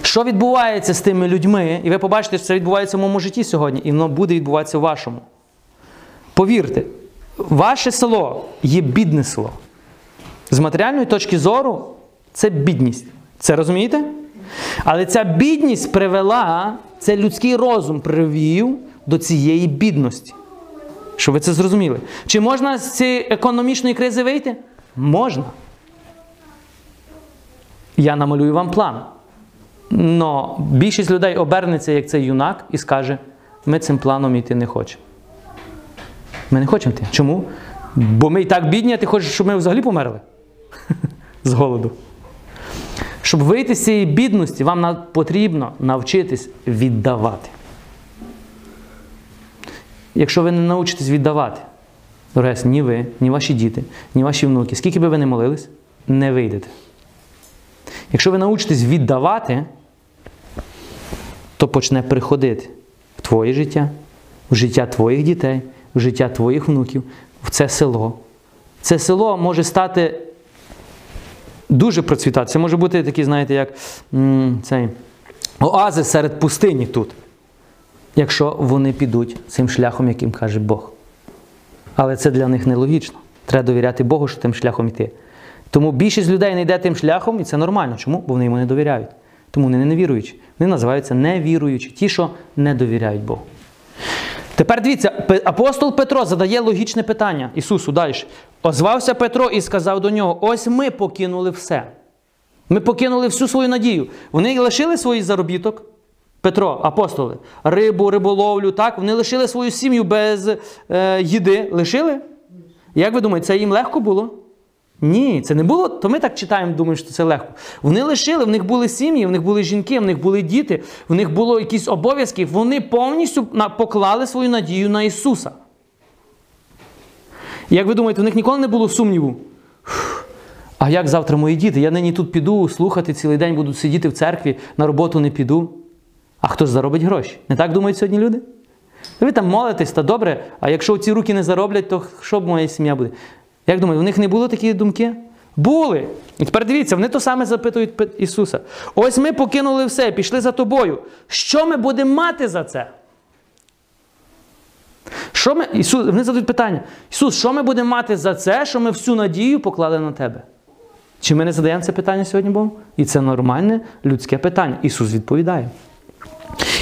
Що відбувається з тими людьми, і ви побачите, що це відбувається в моєму житті сьогодні, і воно буде відбуватися в вашому. Повірте, ваше село є бідне село. З матеріальної точки зору це бідність. Це розумієте? Але ця бідність привела, це людський розум привів до цієї бідності. Щоб ви це зрозуміли. Чи можна з цієї економічної кризи вийти? Можна. Я намалюю вам план. Но більшість людей обернеться, як цей юнак, і скаже: ми цим планом йти не хочемо. Ми не хочемо йти. Чому? Бо ми і так бідні, а ти хочеш, щоб ми взагалі померли з голоду. Щоб вийти з цієї бідності, вам потрібно навчитись віддавати. Якщо ви не навчитесь віддавати, дорогі, ні ви, ні ваші діти, ні ваші внуки, скільки би ви не молились, не вийдете. Якщо ви навчитесь віддавати, то почне приходити в твоє життя, в життя твоїх дітей, в життя твоїх внуків, в це село. Це село може стати дуже процвітати. Це може бути такий, знаєте, як цей оазис серед пустині тут. Якщо вони підуть цим шляхом, яким каже Бог. Але це для них нелогічно. Треба довіряти Богу, що тим шляхом йти. Тому більшість людей не йде тим шляхом, і це нормально. Чому? Бо вони йому не довіряють. Тому вони не. Вони називаються невіруючі, ті, що не довіряють Богу. Тепер дивіться, апостол Петро задає логічне питання Ісусу далі. Озвався Петро і сказав до нього: ось ми покинули все. Ми покинули всю свою надію. Вони лишили свій заробіток, Петро, апостоли, рибу, риболовлю, так? Вони лишили свою сім'ю без е, їди. Лишили? Як ви думаєте, це їм легко було? Ні, це не було. То ми так читаємо, думаємо, що це легко. Вони лишили, в них були сім'ї, в них були жінки, в них були діти, в них було якісь обов'язки. Вони повністю поклали свою надію на Ісуса. Як ви думаєте, в них ніколи не було сумніву? А як завтра мої діти? Я нині тут піду слухати цілий день, буду сидіти в церкві, на роботу не піду. А хто ж заробить гроші? Не так думають сьогодні люди? Ви там молитесь, та добре, а якщо ці руки не зароблять, то що б моя сім'я буде? Як думаєте, у них не було такі думки? Були. І тепер дивіться, вони то саме запитують Ісуса. Ось ми покинули все, пішли за тобою. Що ми будемо мати за це? Що ми, Ісус, вони задають питання: Ісус, що ми будемо мати за це, що ми всю надію поклали на тебе? Чи ми не задаємо це питання сьогодні Богу? І це нормальне людське питання. Ісус відповідає.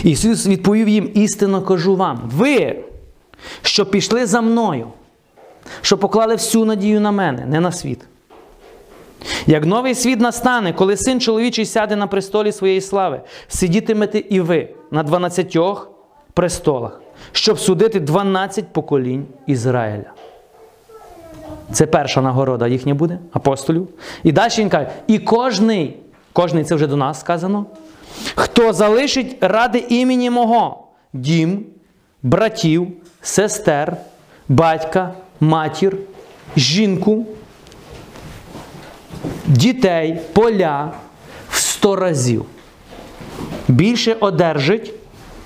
Ісус відповів їм: істинно кажу вам, ви, що пішли за мною, що поклали всю надію на мене, не на світ. Як новий світ настане, коли син чоловічий сяде на престолі своєї слави, сидітимете і ви на дванадцятьох престолах, щоб судити 12 поколінь Ізраїля. Це перша нагорода їхня буде, апостолів. І далі він каже: і кожний, кожний це вже до нас сказано, хто залишить ради імені мого дім, братів, сестер, батька, матір, жінку, дітей, поля в сто разів. Більше одержить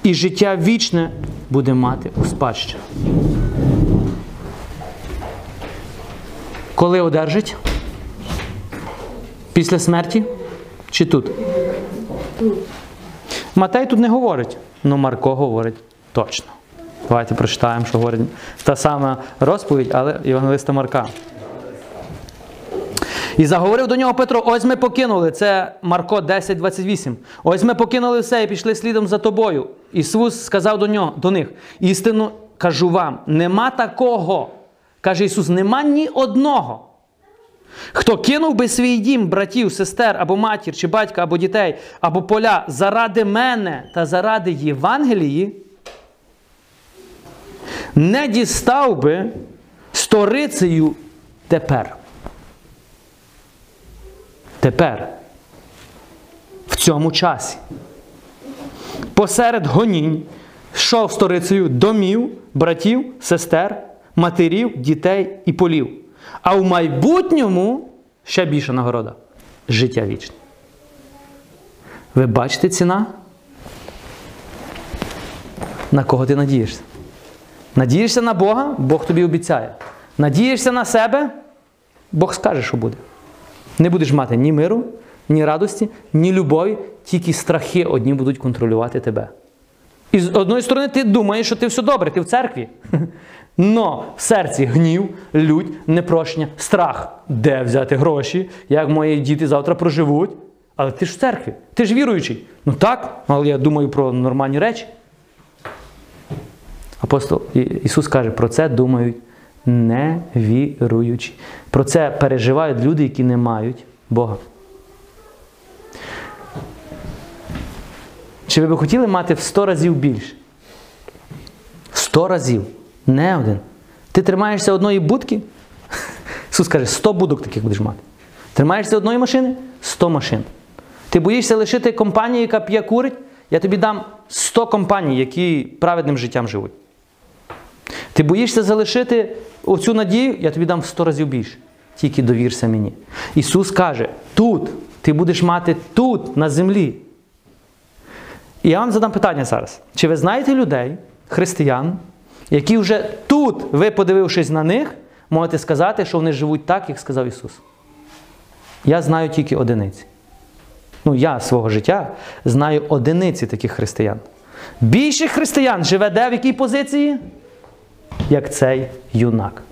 і життя вічне буде мати у спадщину. Коли одержить? Після смерті? Чи тут? Матей тут не говорить, але Марко говорить точно. Давайте прочитаємо, що говорить та сама розповідь, але Євангелиста Марка. І заговорив до нього Петро: ось ми покинули. Це Марко 10, 28. Ось ми покинули все і пішли слідом за тобою. Ісус сказав до нього, до них: істину кажу вам, нема такого. Каже Ісус, нема ні одного. Хто кинув би свій дім, братів, сестер, або матір, чи батька, або дітей, або поля заради мене та заради Євангелії, не дістав би сторицею тепер. Тепер, в цьому часі, посеред гонінь, йшов сторицею домів, братів, сестер, матерів, дітей і полів. А в майбутньому ще більша нагорода життя вічне. Ви бачите ціна? На кого ти надієшся? Надієшся на Бога, Бог тобі обіцяє. Надієшся на себе, Бог скаже, що буде. Не будеш мати ні миру, ні радості, ні любові, тільки страхи одні будуть контролювати тебе. І з одної сторони, ти думаєш, що ти все добре, ти в церкві. Но в серці гнів, лють, непрощення, страх. Де взяти гроші? Як мої діти завтра проживуть? Але ти ж в церкві, ти ж віруючий. Ну так, але я думаю про нормальні речі. Апостол Ісус каже, про це думають невіруючі. Про це переживають люди, які не мають Бога. Чи ви б хотіли мати в 100 разів більше? В 100 разів. Не один. Ти тримаєшся одної будки? Ісус каже, 100 будок таких будеш мати. Тримаєшся одної машини? 100 машин. Ти боїшся лишити компанію, яка п'є курить? Я тобі дам 100 компаній, які праведним життям живуть. Ти боїшся залишити оцю надію, я тобі дам в 100 разів більше. Тільки довірся мені. Ісус каже: тут ти будеш мати тут, на землі. І я вам задам питання зараз. Чи ви знаєте людей, християн, які вже тут, ви подивившись на них, можете сказати, що вони живуть так, як сказав Ісус? Я знаю тільки одиниці. Ну, я свого життя знаю одиниці таких християн. Більше християн живе де в якій позиції? Як цей юнак.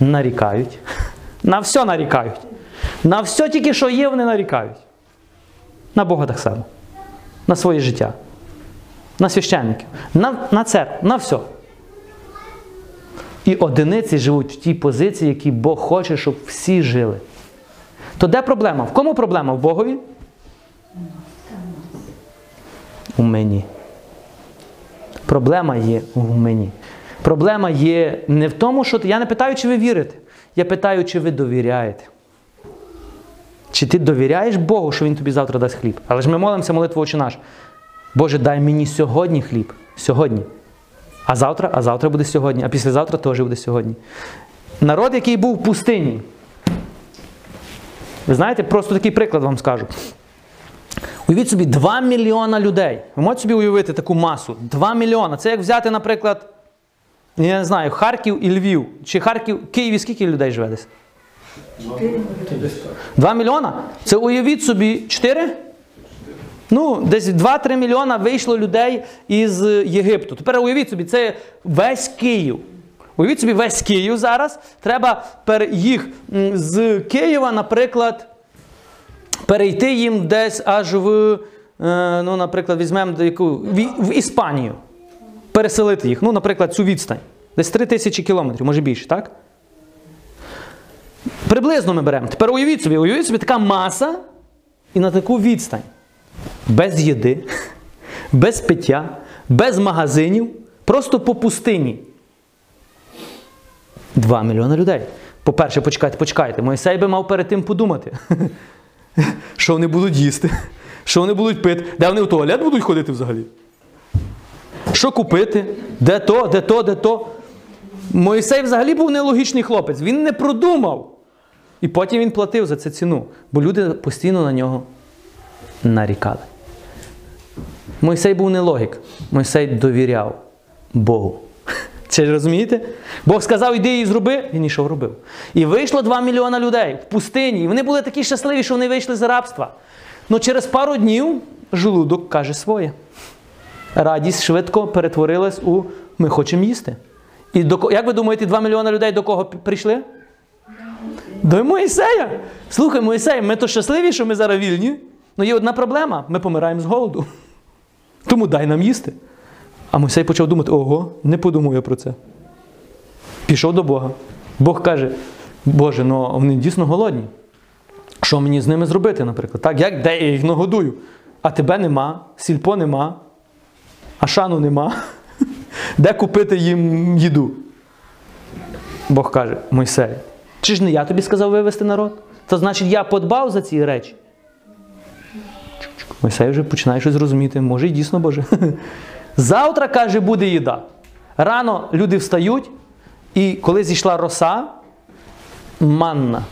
Нарікають. На все нарікають. На все тільки, що є, вони нарікають. На Бога так само. На своє життя. На священників. На, на церкву. На все. І одиниці живуть в тій позиції, які Бог хоче, щоб всі жили. То де проблема? В кому проблема? В Богові? У мені. Проблема є в мені. Проблема є не в тому, що ти- я не питаю, чи ви вірите. Я питаю, чи ви довіряєте. Чи ти довіряєш Богу, що Він тобі завтра дасть хліб? Але ж ми молимося молитву «Отче наш. Боже, дай мені сьогодні хліб. Сьогодні. А завтра, а завтра буде сьогодні, а післязавтра теж буде сьогодні. Народ, який був в пустині. Ви знаєте, просто такий приклад вам скажу. Уявіть собі, 2 мільйона людей. Ви можете собі уявити таку масу? 2 мільйона. Це як взяти, наприклад, я не знаю, Харків і Львів. Чи Харків, Києві скільки людей живе десь? 2 мільйона? Це уявіть собі 4? Ну, десь 2-3 мільйона вийшло людей із Єгипту. Тепер уявіть собі, це весь Київ. Уявіть собі, весь Київ зараз. Треба їх з Києва, наприклад, перейти їм десь аж в, е, ну, наприклад, візьмемо в, в Іспанію. Переселити їх. Ну, наприклад, цю відстань. Десь 3 тисячі кілометрів, може більше, так? Приблизно ми беремо. Тепер уявіть собі, уявіть собі така маса і на таку відстань. Без їди, без пиття, без магазинів, просто по пустині. Два мільйони людей. По-перше, почекайте, почекайте. Мойсей би мав перед тим подумати, що вони будуть їсти, що вони будуть пити, де вони в туалет будуть ходити взагалі. Що купити? Де то, де то, де то. Мойсей взагалі був нелогічний хлопець. Він не продумав. І потім він платив за це ціну, бо люди постійно на нього нарікали. Мойсей був не логік. Мойсей довіряв Богу. Це ж розумієте? Бог сказав, іди і зроби, він ішов робив. І вийшло 2 мільйона людей в пустині. І вони були такі щасливі, що вони вийшли з рабства. Ну через пару днів желудок каже своє. Радість швидко перетворилась у ми хочемо їсти. І до, як ви думаєте, 2 мільйони людей до кого прийшли? До Моїсея. Слухай, Моїсей, ми то щасливі, що ми зараз вільні. Ну є одна проблема: ми помираємо з голоду. Тому дай нам їсти. А Мойсей почав думати: ого, не подумав я про це. Пішов до Бога. Бог каже: Боже, ну вони дійсно голодні. Що мені з ними зробити, наприклад? Так, як, де я їх нагодую? А тебе нема, сільпо нема, а шану нема. Де купити їм їду? Бог каже, Мойсей, чи ж не я тобі сказав вивести народ? То значить, я подбав за ці речі. Мойсей вже починає щось розуміти. Може, і дійсно Боже. Завтра, каже, буде їда. Рано люди встають, і коли зійшла роса, манна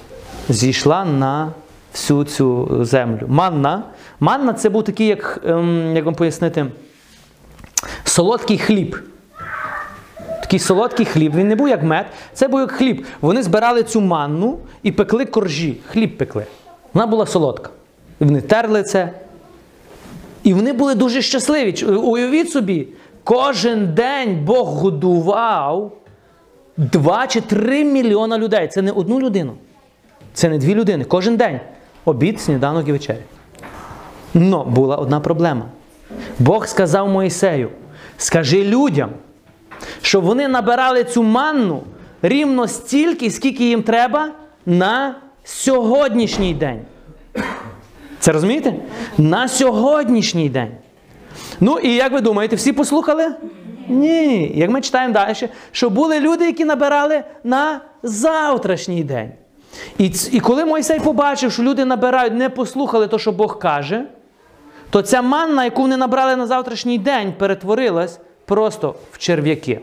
зійшла на всю цю землю. Манна. Манна це був такий, як, ем, як вам пояснити, солодкий хліб. Такий солодкий хліб. Він не був як мед, це був як хліб. Вони збирали цю манну і пекли коржі. Хліб пекли. Вона була солодка. І вони терли це. І вони були дуже щасливі. Уявіть собі, Кожен день Бог годував 2 чи 3 мільйона людей. Це не одну людину. Це не дві людини. Кожен день. Обід, сніданок і вечеря. Но була одна проблема. Бог сказав Моїсею: скажи людям, щоб вони набирали цю манну рівно стільки, скільки їм треба на сьогоднішній день. Це розумієте? На сьогоднішній день. Ну і як ви думаєте, всі послухали? Ні. Як ми читаємо далі, що були люди, які набирали на завтрашній день. І, і коли Мойсей побачив, що люди набирають, не послухали те, що Бог каже, то ця манна, яку вони набрали на завтрашній день, перетворилась просто в черв'яки.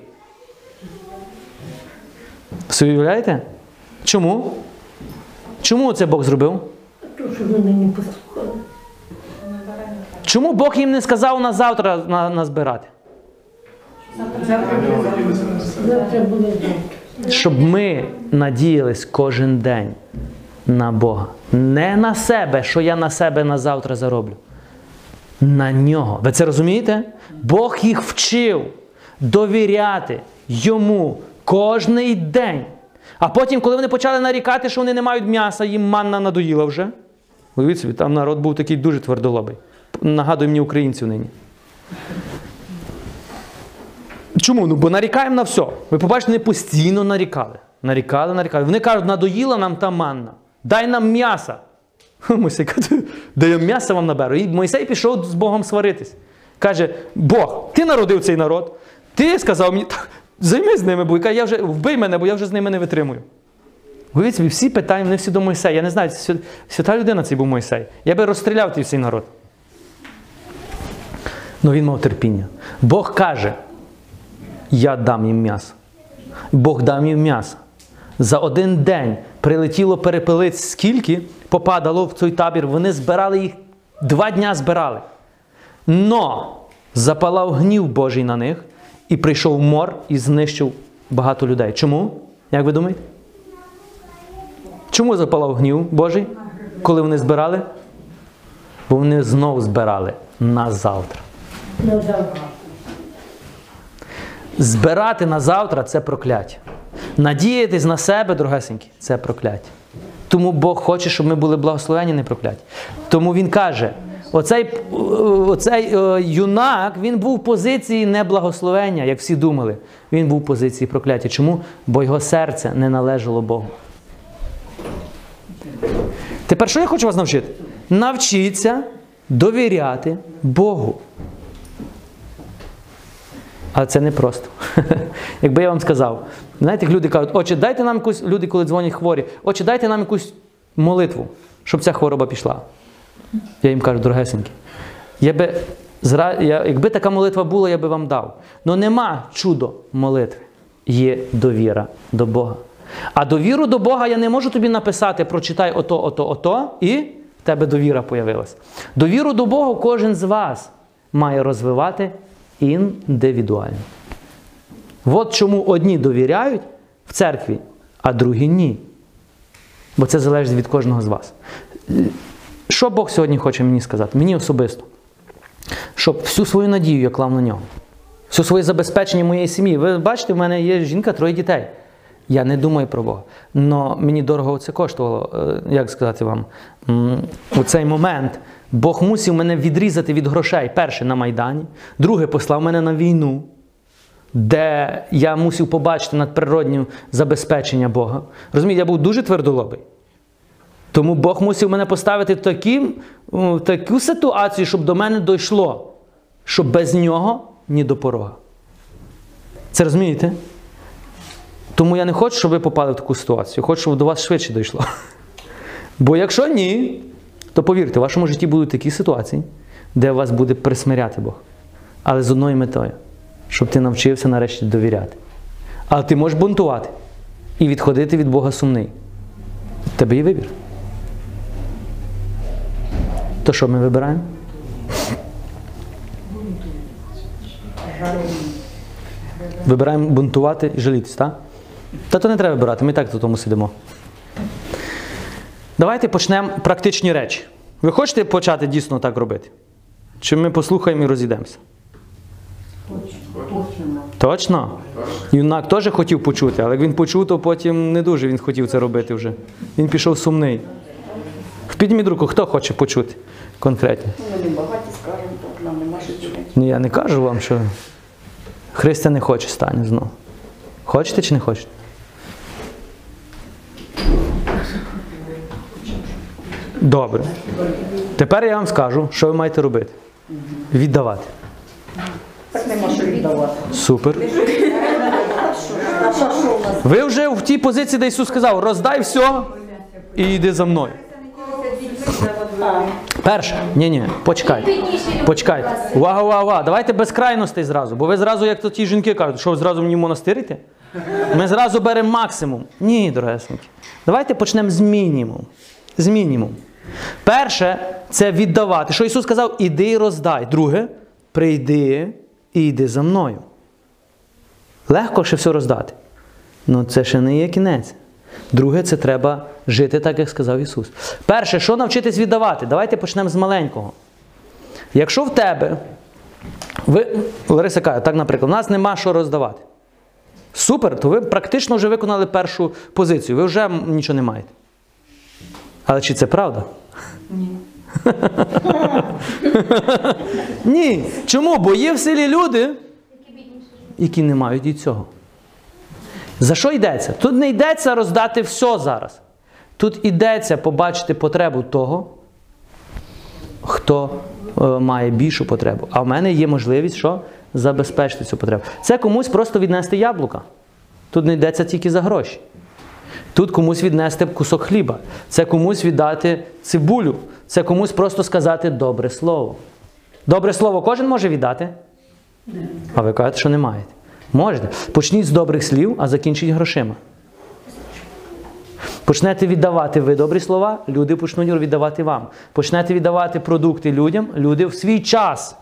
Ви уявляєте? Чому? Чому це Бог зробив? То, що вони не послухали. Чому Бог їм не сказав на завтра на, назбирати? Завтра буде. Щоб ми надіялись кожен день на Бога. Не на себе, що я на себе на завтра зароблю. На нього. Ви це розумієте? Бог їх вчив довіряти йому кожний день. А потім, коли вони почали нарікати, що вони не мають м'яса, їм манна надоїла вже. Уявіть собі, там народ був такий дуже твердолобий. Нагадує мені українців нині. Чому? Ну, бо нарікаємо на все. Ви побачите, вони постійно нарікали. Нарікали, нарікали. Вони кажуть, надоїла нам та манна. Дай нам м'яса. Мойсей каже, де я м'яса вам наберу. І Мойсей пішов з Богом сваритись. Каже: Бог, ти народив цей народ, ти сказав мені, «Так, займись з ними, бо я вже вбий мене, бо я вже з ними не витримую. Уявіть собі, всі питання, вони всі до Мойсея. Я не знаю, свя- свята людина цей був Мойсей. Я би розстріляв той всій народ. Ну він мав терпіння. Бог каже, я дам їм м'ясо. Бог дав їм м'ясо. За один день прилетіло перепелиць, скільки попадало в цей табір. Вони збирали їх, два дня збирали. Но запалав гнів Божий на них, і прийшов мор і знищив багато людей. Чому? Як ви думаєте? Чому запалав гнів Божий, коли вони збирали? Бо вони знов збирали на завтра. Збирати на завтра це прокляття. Надіятись на себе, дорогесенькі, це прокляття. Тому Бог хоче, щоб ми були благословені, не прокляті. Тому Він каже: оцей, оцей е, юнак він був в позиції не благословення, як всі думали. Він був в позиції прокляття. Чому? Бо його серце не належало Богу. Тепер що я хочу вас навчити? Навчіться довіряти Богу. Але це не просто. Якби я вам сказав, знаєте, люди кажуть, отче, дайте нам якусь, люди, коли дзвонять хворі, отче, дайте нам якусь молитву, щоб ця хвороба пішла. Я їм кажу, дорогесенькі, я би, зра- я, якби така молитва була, я би вам дав. Але нема чудо молитви. Є довіра до Бога. А довіру до Бога я не можу тобі написати, прочитай ото, ото, ото, і в тебе довіра появилась. Довіру до Бога кожен з вас має розвивати індивідуально. От чому одні довіряють в церкві, а другі ні. Бо це залежить від кожного з вас. Що Бог сьогодні хоче мені сказати? Мені особисто. Щоб всю свою надію я клав на нього. Все своє забезпечення моєї сім'ї. Ви бачите, в мене є жінка, троє дітей. Я не думаю про Бога. Но мені дорого це коштувало, е, як сказати вам, у цей момент. Бог мусив мене відрізати від грошей. Перше на Майдані, друге послав мене на війну, де я мусив побачити надприроднє забезпечення Бога. Розумієте, я був дуже твердолобий. Тому Бог мусив мене поставити в такі, в таку ситуацію, щоб до мене дійшло, що без нього ні до порога. Це розумієте? Тому я не хочу, щоб ви попали в таку ситуацію. Хочу, щоб до вас швидше дійшло. Бо якщо ні, то повірте, в вашому житті будуть такі ситуації, де вас буде присмиряти Бог. Але з одною метою, щоб ти навчився нарешті довіряти. Але ти можеш бунтувати і відходити від Бога сумний. Тебе є вибір. То що ми вибираємо? Вибираємо бунтувати і жалітись, так? Та то не треба вибирати, ми так до тому сидимо. Давайте почнемо практичні речі. Ви хочете почати дійсно так робити? Чи ми послухаємо і розійдемося? Хочу. Точно? Юнак теж хотів почути, але як він почув, то потім не дуже він хотів це робити вже. Він пішов сумний. Підніміть руку, хто хоче почути конкретно. Ми багаті, скажемо, так нам нема. Ні, я не кажу вам, що Христя не хоче стане знову. Хочете чи не хочете? Добре. Тепер я вам скажу, що ви маєте робити. Віддавати. Так нема що віддавати. Супер. Ви вже в тій позиції, де Ісус сказав, роздай все і йди за мною. Перше, ні, ні, почекайте. Почекайте. Увага, увага, увага. Давайте без крайностей зразу. Бо ви зразу, як то ті жінки кажуть, що ви зразу мені в монастир йти? Ми зразу беремо максимум. Ні, дорогесенькі. Давайте почнемо з мінімум. З мінімум. Перше це віддавати. Що Ісус сказав, іди і роздай. Друге, прийди і йди за мною. Легко ще все роздати. Ну це ще не є кінець. Друге, це треба жити так, як сказав Ісус. Перше, що навчитись віддавати? Давайте почнемо з маленького. Якщо в тебе, ви, Лариса каже, так, наприклад, у нас нема що роздавати. Супер, то ви практично вже виконали першу позицію, ви вже нічого не маєте. Але чи це правда? Ні. Ні. Чому? Бо є в селі люди, які не мають і цього. За що йдеться? Тут не йдеться роздати все зараз. Тут йдеться побачити потребу того, хто е, має більшу потребу. А в мене є можливість що? забезпечити цю потребу. Це комусь просто віднести яблука. Тут не йдеться тільки за гроші. Тут комусь віднести кусок хліба. Це комусь віддати цибулю. Це комусь просто сказати добре слово. Добре слово кожен може віддати? А ви кажете, що не маєте. Можете. Почніть з добрих слів, а закінчіть грошима. Почнете віддавати ви добрі слова, люди почнуть віддавати вам. Почнете віддавати продукти людям, люди в свій час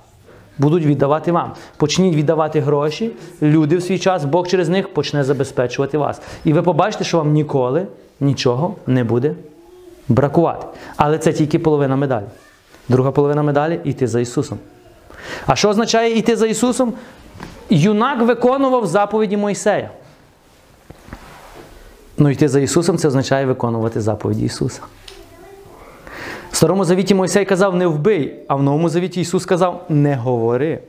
будуть віддавати вам. Почніть віддавати гроші, люди в свій час, Бог через них почне забезпечувати вас. І ви побачите, що вам ніколи нічого не буде бракувати. Але це тільки половина медалі. Друга половина медалі йти за Ісусом. А що означає йти за Ісусом? Юнак виконував заповіді Мойсея. Ну, йти за Ісусом це означає виконувати заповіді Ісуса. В Старому Завіті Мойсей казав не вбий, а в Новому Завіті Ісус сказав не говори.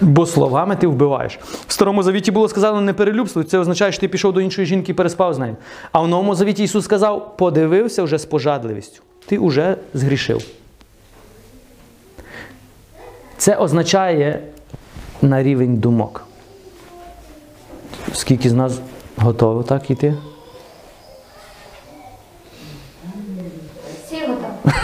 Бо словами ти вбиваєш. В Старому Завіті було сказано не перелюбствуй, це означає, що ти пішов до іншої жінки і переспав з нею. А в Новому Завіті Ісус сказав, подивився вже з пожадливістю. Ти вже згрішив. Це означає на рівень думок. Скільки з нас готові так іти? Всі готові.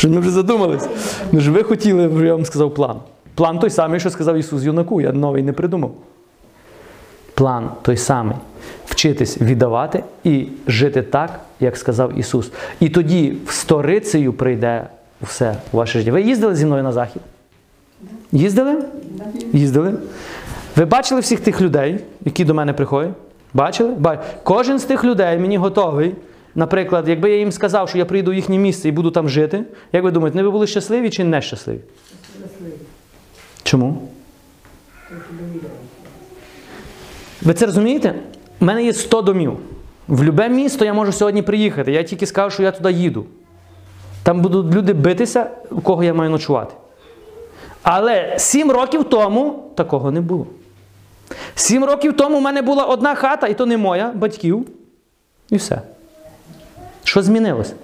Що ми вже задумались. Ну ж ви хотіли, я вам сказав план. План той самий, що сказав Ісус юнаку, я новий не придумав. План той самий. Вчитись віддавати і жити так, як сказав Ісус. І тоді в сторицею прийде все у ваше життя. Ви їздили зі мною на захід? Їздили? Їздили. Ви бачили всіх тих людей, які до мене приходять? Бачили? Ба- Кожен з тих людей мені готовий. Наприклад, якби я їм сказав, що я прийду в їхнє місце і буду там жити, як ви думаєте, вони ви були щасливі чи нещасливі? Щасливі. Чому? Ви це розумієте? У мене є 100 домів. В любе місто я можу сьогодні приїхати. Я тільки скажу, що я туди їду. Там будуть люди битися, у кого я маю ночувати. Але сім років тому такого не було. Сім років тому в мене була одна хата, і то не моя, батьків. І все. Що змінилося?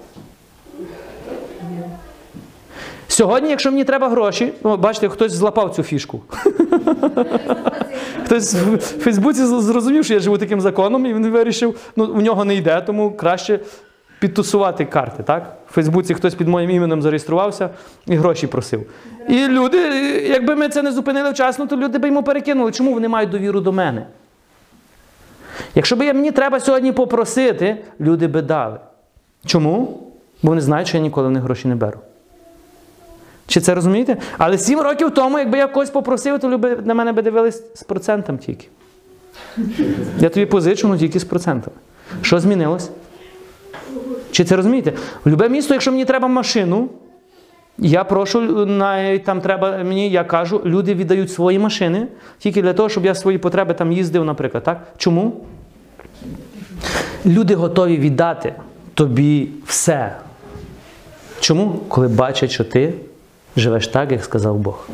Сьогодні, якщо мені треба гроші, ну, бачите, хтось злапав цю фішку. Хтось в Фейсбуці зрозумів, що я живу таким законом, і він вирішив, ну в нього не йде, тому краще підтусувати карти. Так? В Фейсбуці хтось під моїм іменем зареєструвався і гроші просив. І люди, якби ми це не зупинили вчасно, то люди б йому перекинули. Чому вони мають довіру до мене? Якщо б мені треба сьогодні попросити, люди би дали. Чому? Бо вони знають, що я ніколи в них гроші не беру. Чи це розумієте? Але сім років тому, якби я когось попросив, то люди на мене би дивились з процентом тільки. Я тобі позичу, ну тільки з процентами. Що змінилось? Чи це розумієте? В любе місто, якщо мені треба машину, Я прошу, там треба мені, я кажу, люди віддають свої машини тільки для того, щоб я свої потреби там їздив, наприклад. Так? Чому? Люди готові віддати тобі все. Чому? Коли бачать, що ти живеш так, як сказав Бог.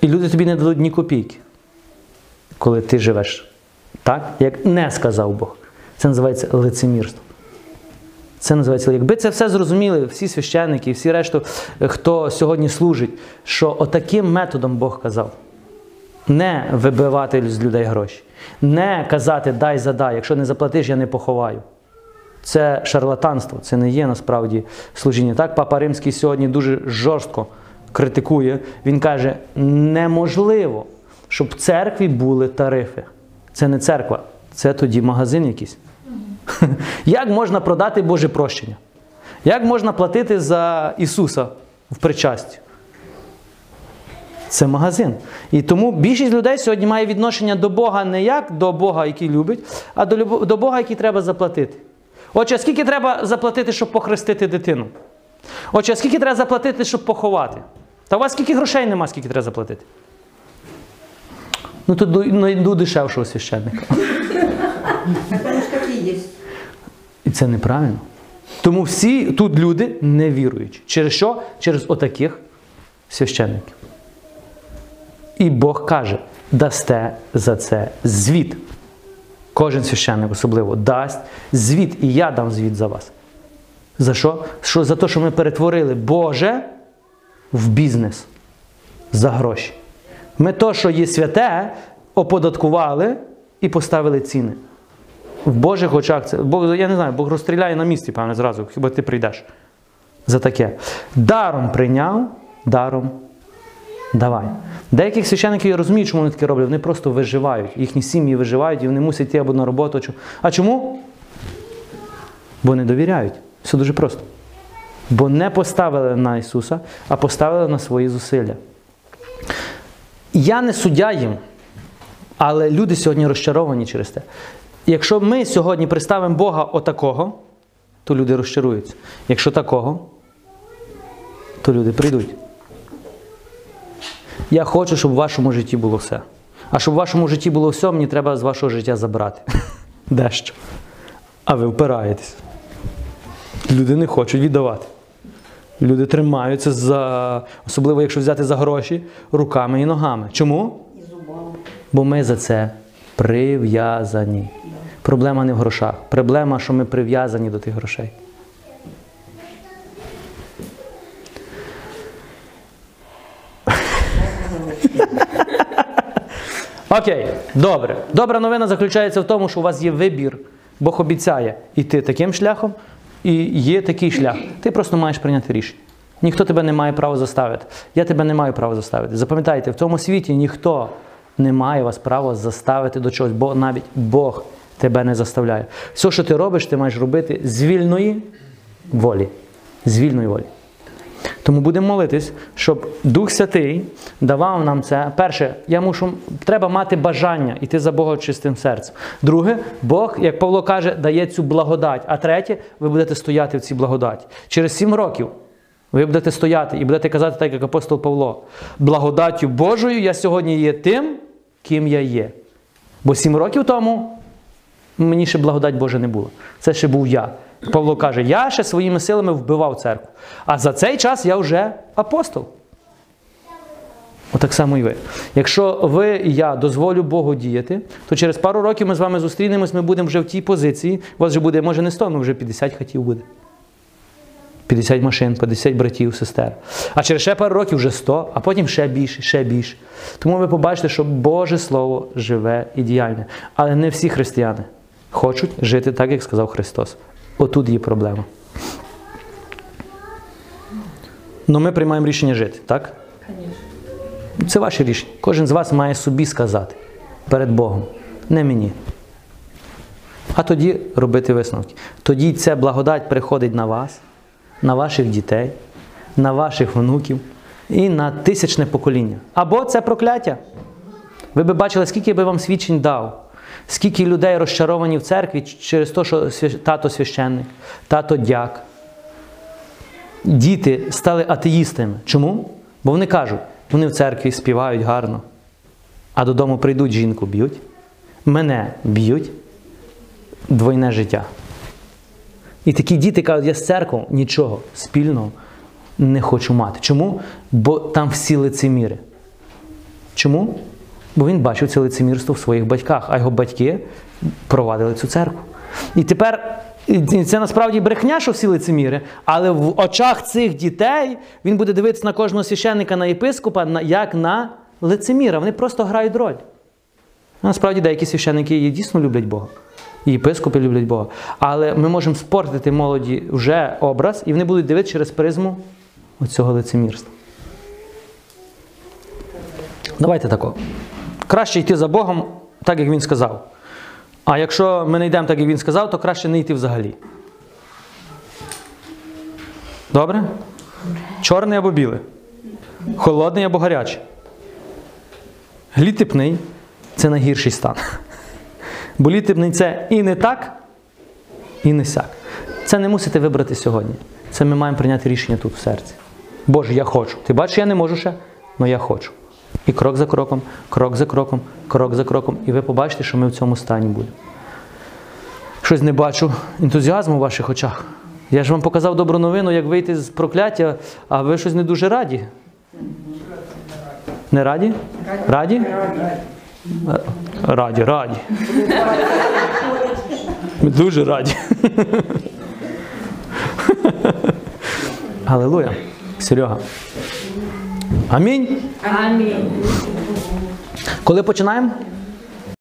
І люди тобі не дадуть ні копійки, коли ти живеш так, як не сказав Бог. Це називається лицемірство. Це називається, якби це все зрозуміли, всі священники, всі решту, хто сьогодні служить, що отаким методом Бог казав. Не вибивати з людей гроші, не казати дай задай, якщо не заплатиш, я не поховаю. Це шарлатанство, це не є насправді служіння. Так, Папа Римський сьогодні дуже жорстко критикує. Він каже, неможливо, щоб в церкві були тарифи. Це не церква, це тоді магазин якийсь. Як можна продати Боже прощення? Як можна платити за Ісуса в причасті? Це магазин. І тому більшість людей сьогодні має відношення до Бога не як до Бога, який любить, а до Бога, який треба заплатити. Отже, скільки треба заплатити, щоб похрестити дитину? Отже, скільки треба заплатити, щоб поховати? Та у вас скільки грошей нема, скільки треба заплатити? Ну, тут знайду дешевшого священника. І це неправильно. Тому всі тут люди не віруючі. Через що? Через отаких священників. І Бог каже: дасте за це звіт. Кожен священник особливо дасть звіт, і я дам звіт за вас. За що? що? За те, що ми перетворили Боже в бізнес за гроші. Ми то, що є святе, оподаткували і поставили ціни. В Божих очах це. Бог, я не знаю, Бог розстріляє на місці, певне, зразу, хіба ти прийдеш за таке. Даром прийняв, даром давай. Деяких священиків я розумію, чому вони таке роблять. Вони просто виживають. Їхні сім'ї виживають і вони мусять йти або на роботу. А чому? Бо не довіряють. Все дуже просто. Бо не поставили на Ісуса, а поставили на свої зусилля. Я не суддя їм, але люди сьогодні розчаровані через те. Якщо ми сьогодні представимо Бога отакого, то люди розчаруються. Якщо такого, то люди прийдуть. Я хочу, щоб в вашому житті було все. А щоб в вашому житті було все, мені треба з вашого життя забрати. Дещо. А ви впираєтесь. Люди не хочуть віддавати. Люди тримаються за, особливо якщо взяти за гроші, руками і ногами. Чому? Бо ми за це прив'язані. Проблема не в грошах. Проблема, що ми прив'язані до тих грошей. Окей, добре. Добра новина заключається в тому, що у вас є вибір. Бог обіцяє йти таким шляхом, і є такий шлях. Ти просто маєш прийняти рішення. Ніхто тебе не має права заставити. Я тебе не маю права заставити. Запам'ятайте, в цьому світі ніхто не має вас права заставити до чогось, бо навіть Бог тебе не заставляє. Все, що ти робиш, ти маєш робити з вільної волі. З вільної волі. Тому будемо молитись, щоб Дух Святий давав нам це. Перше, я мушу, треба мати бажання йти за Бога чистим серцем. Друге, Бог, як Павло каже, дає цю благодать. А третє, ви будете стояти в цій благодаті. Через сім років ви будете стояти і будете казати, так як апостол Павло, благодаттю Божою я сьогодні є тим, ким я є. Бо сім років тому мені ще благодать Божа не було. Це ще був я. Павло каже, я ще своїми силами вбивав церкву. А за цей час я вже апостол. Отак само і ви. Якщо ви і я дозволю Богу діяти, то через пару років ми з вами зустрінемось, ми будемо вже в тій позиції. У вас вже буде, може, не 100, але вже 50 хатів буде. 50 машин, 50 братів, сестер. А через ще пару років вже 100, а потім ще більше, ще більше. Тому ви побачите, що Боже Слово живе і діяльне. Але не всі християни хочуть жити так, як сказав Христос. Отут є проблема. Ну ми приймаємо рішення жити, так? Це ваше рішення. Кожен з вас має собі сказати перед Богом, не мені. А тоді робити висновки. Тоді ця благодать приходить на вас, на ваших дітей, на ваших внуків і на тисячне покоління. Або це прокляття. Ви би бачили, скільки би вам свідчень дав, скільки людей розчаровані в церкві через те, що тато священник, тато дяк. діти стали атеїстами. Чому? Бо вони кажуть, вони в церкві співають гарно, а додому прийдуть, жінку б'ють, мене б'ють, двойне життя. І такі діти кажуть, я з церквою нічого спільного не хочу мати. Чому? Бо там всі лицеміри. Чому? Бо він бачив це лицемірство в своїх батьках, а його батьки провадили цю церкву. І тепер це насправді брехня, що всі лицеміри, але в очах цих дітей він буде дивитися на кожного священника, на єпископа, як на лицеміра. Вони просто грають роль. Насправді деякі священники дійсно люблять Бога. І єпископи люблять Бога. Але ми можемо спортити молоді вже образ, і вони будуть дивитися через призму оцього лицемірства. Давайте тако. Краще йти за Богом, так як він сказав. А якщо ми не йдемо так, як він сказав, то краще не йти взагалі. Добре? Чорний або білий. Холодний або гарячий. Глітипний це найгірший стан. Бо літипний це і не так, і не сяк. Це не мусите вибрати сьогодні. Це ми маємо прийняти рішення тут в серці. Боже, я хочу. Ти бачиш, я не можу ще, але я хочу. І крок за кроком, крок за кроком, крок за кроком. І ви побачите, що ми в цьому стані будемо. Щось не бачу ентузіазму в ваших очах. Я ж вам показав добру новину, як вийти з прокляття, а ви щось не дуже раді. Не раді? Раді? Раді, раді. Ми дуже раді. Аллилуйя. Серега. Амінь. Амінь. Коли починаємо?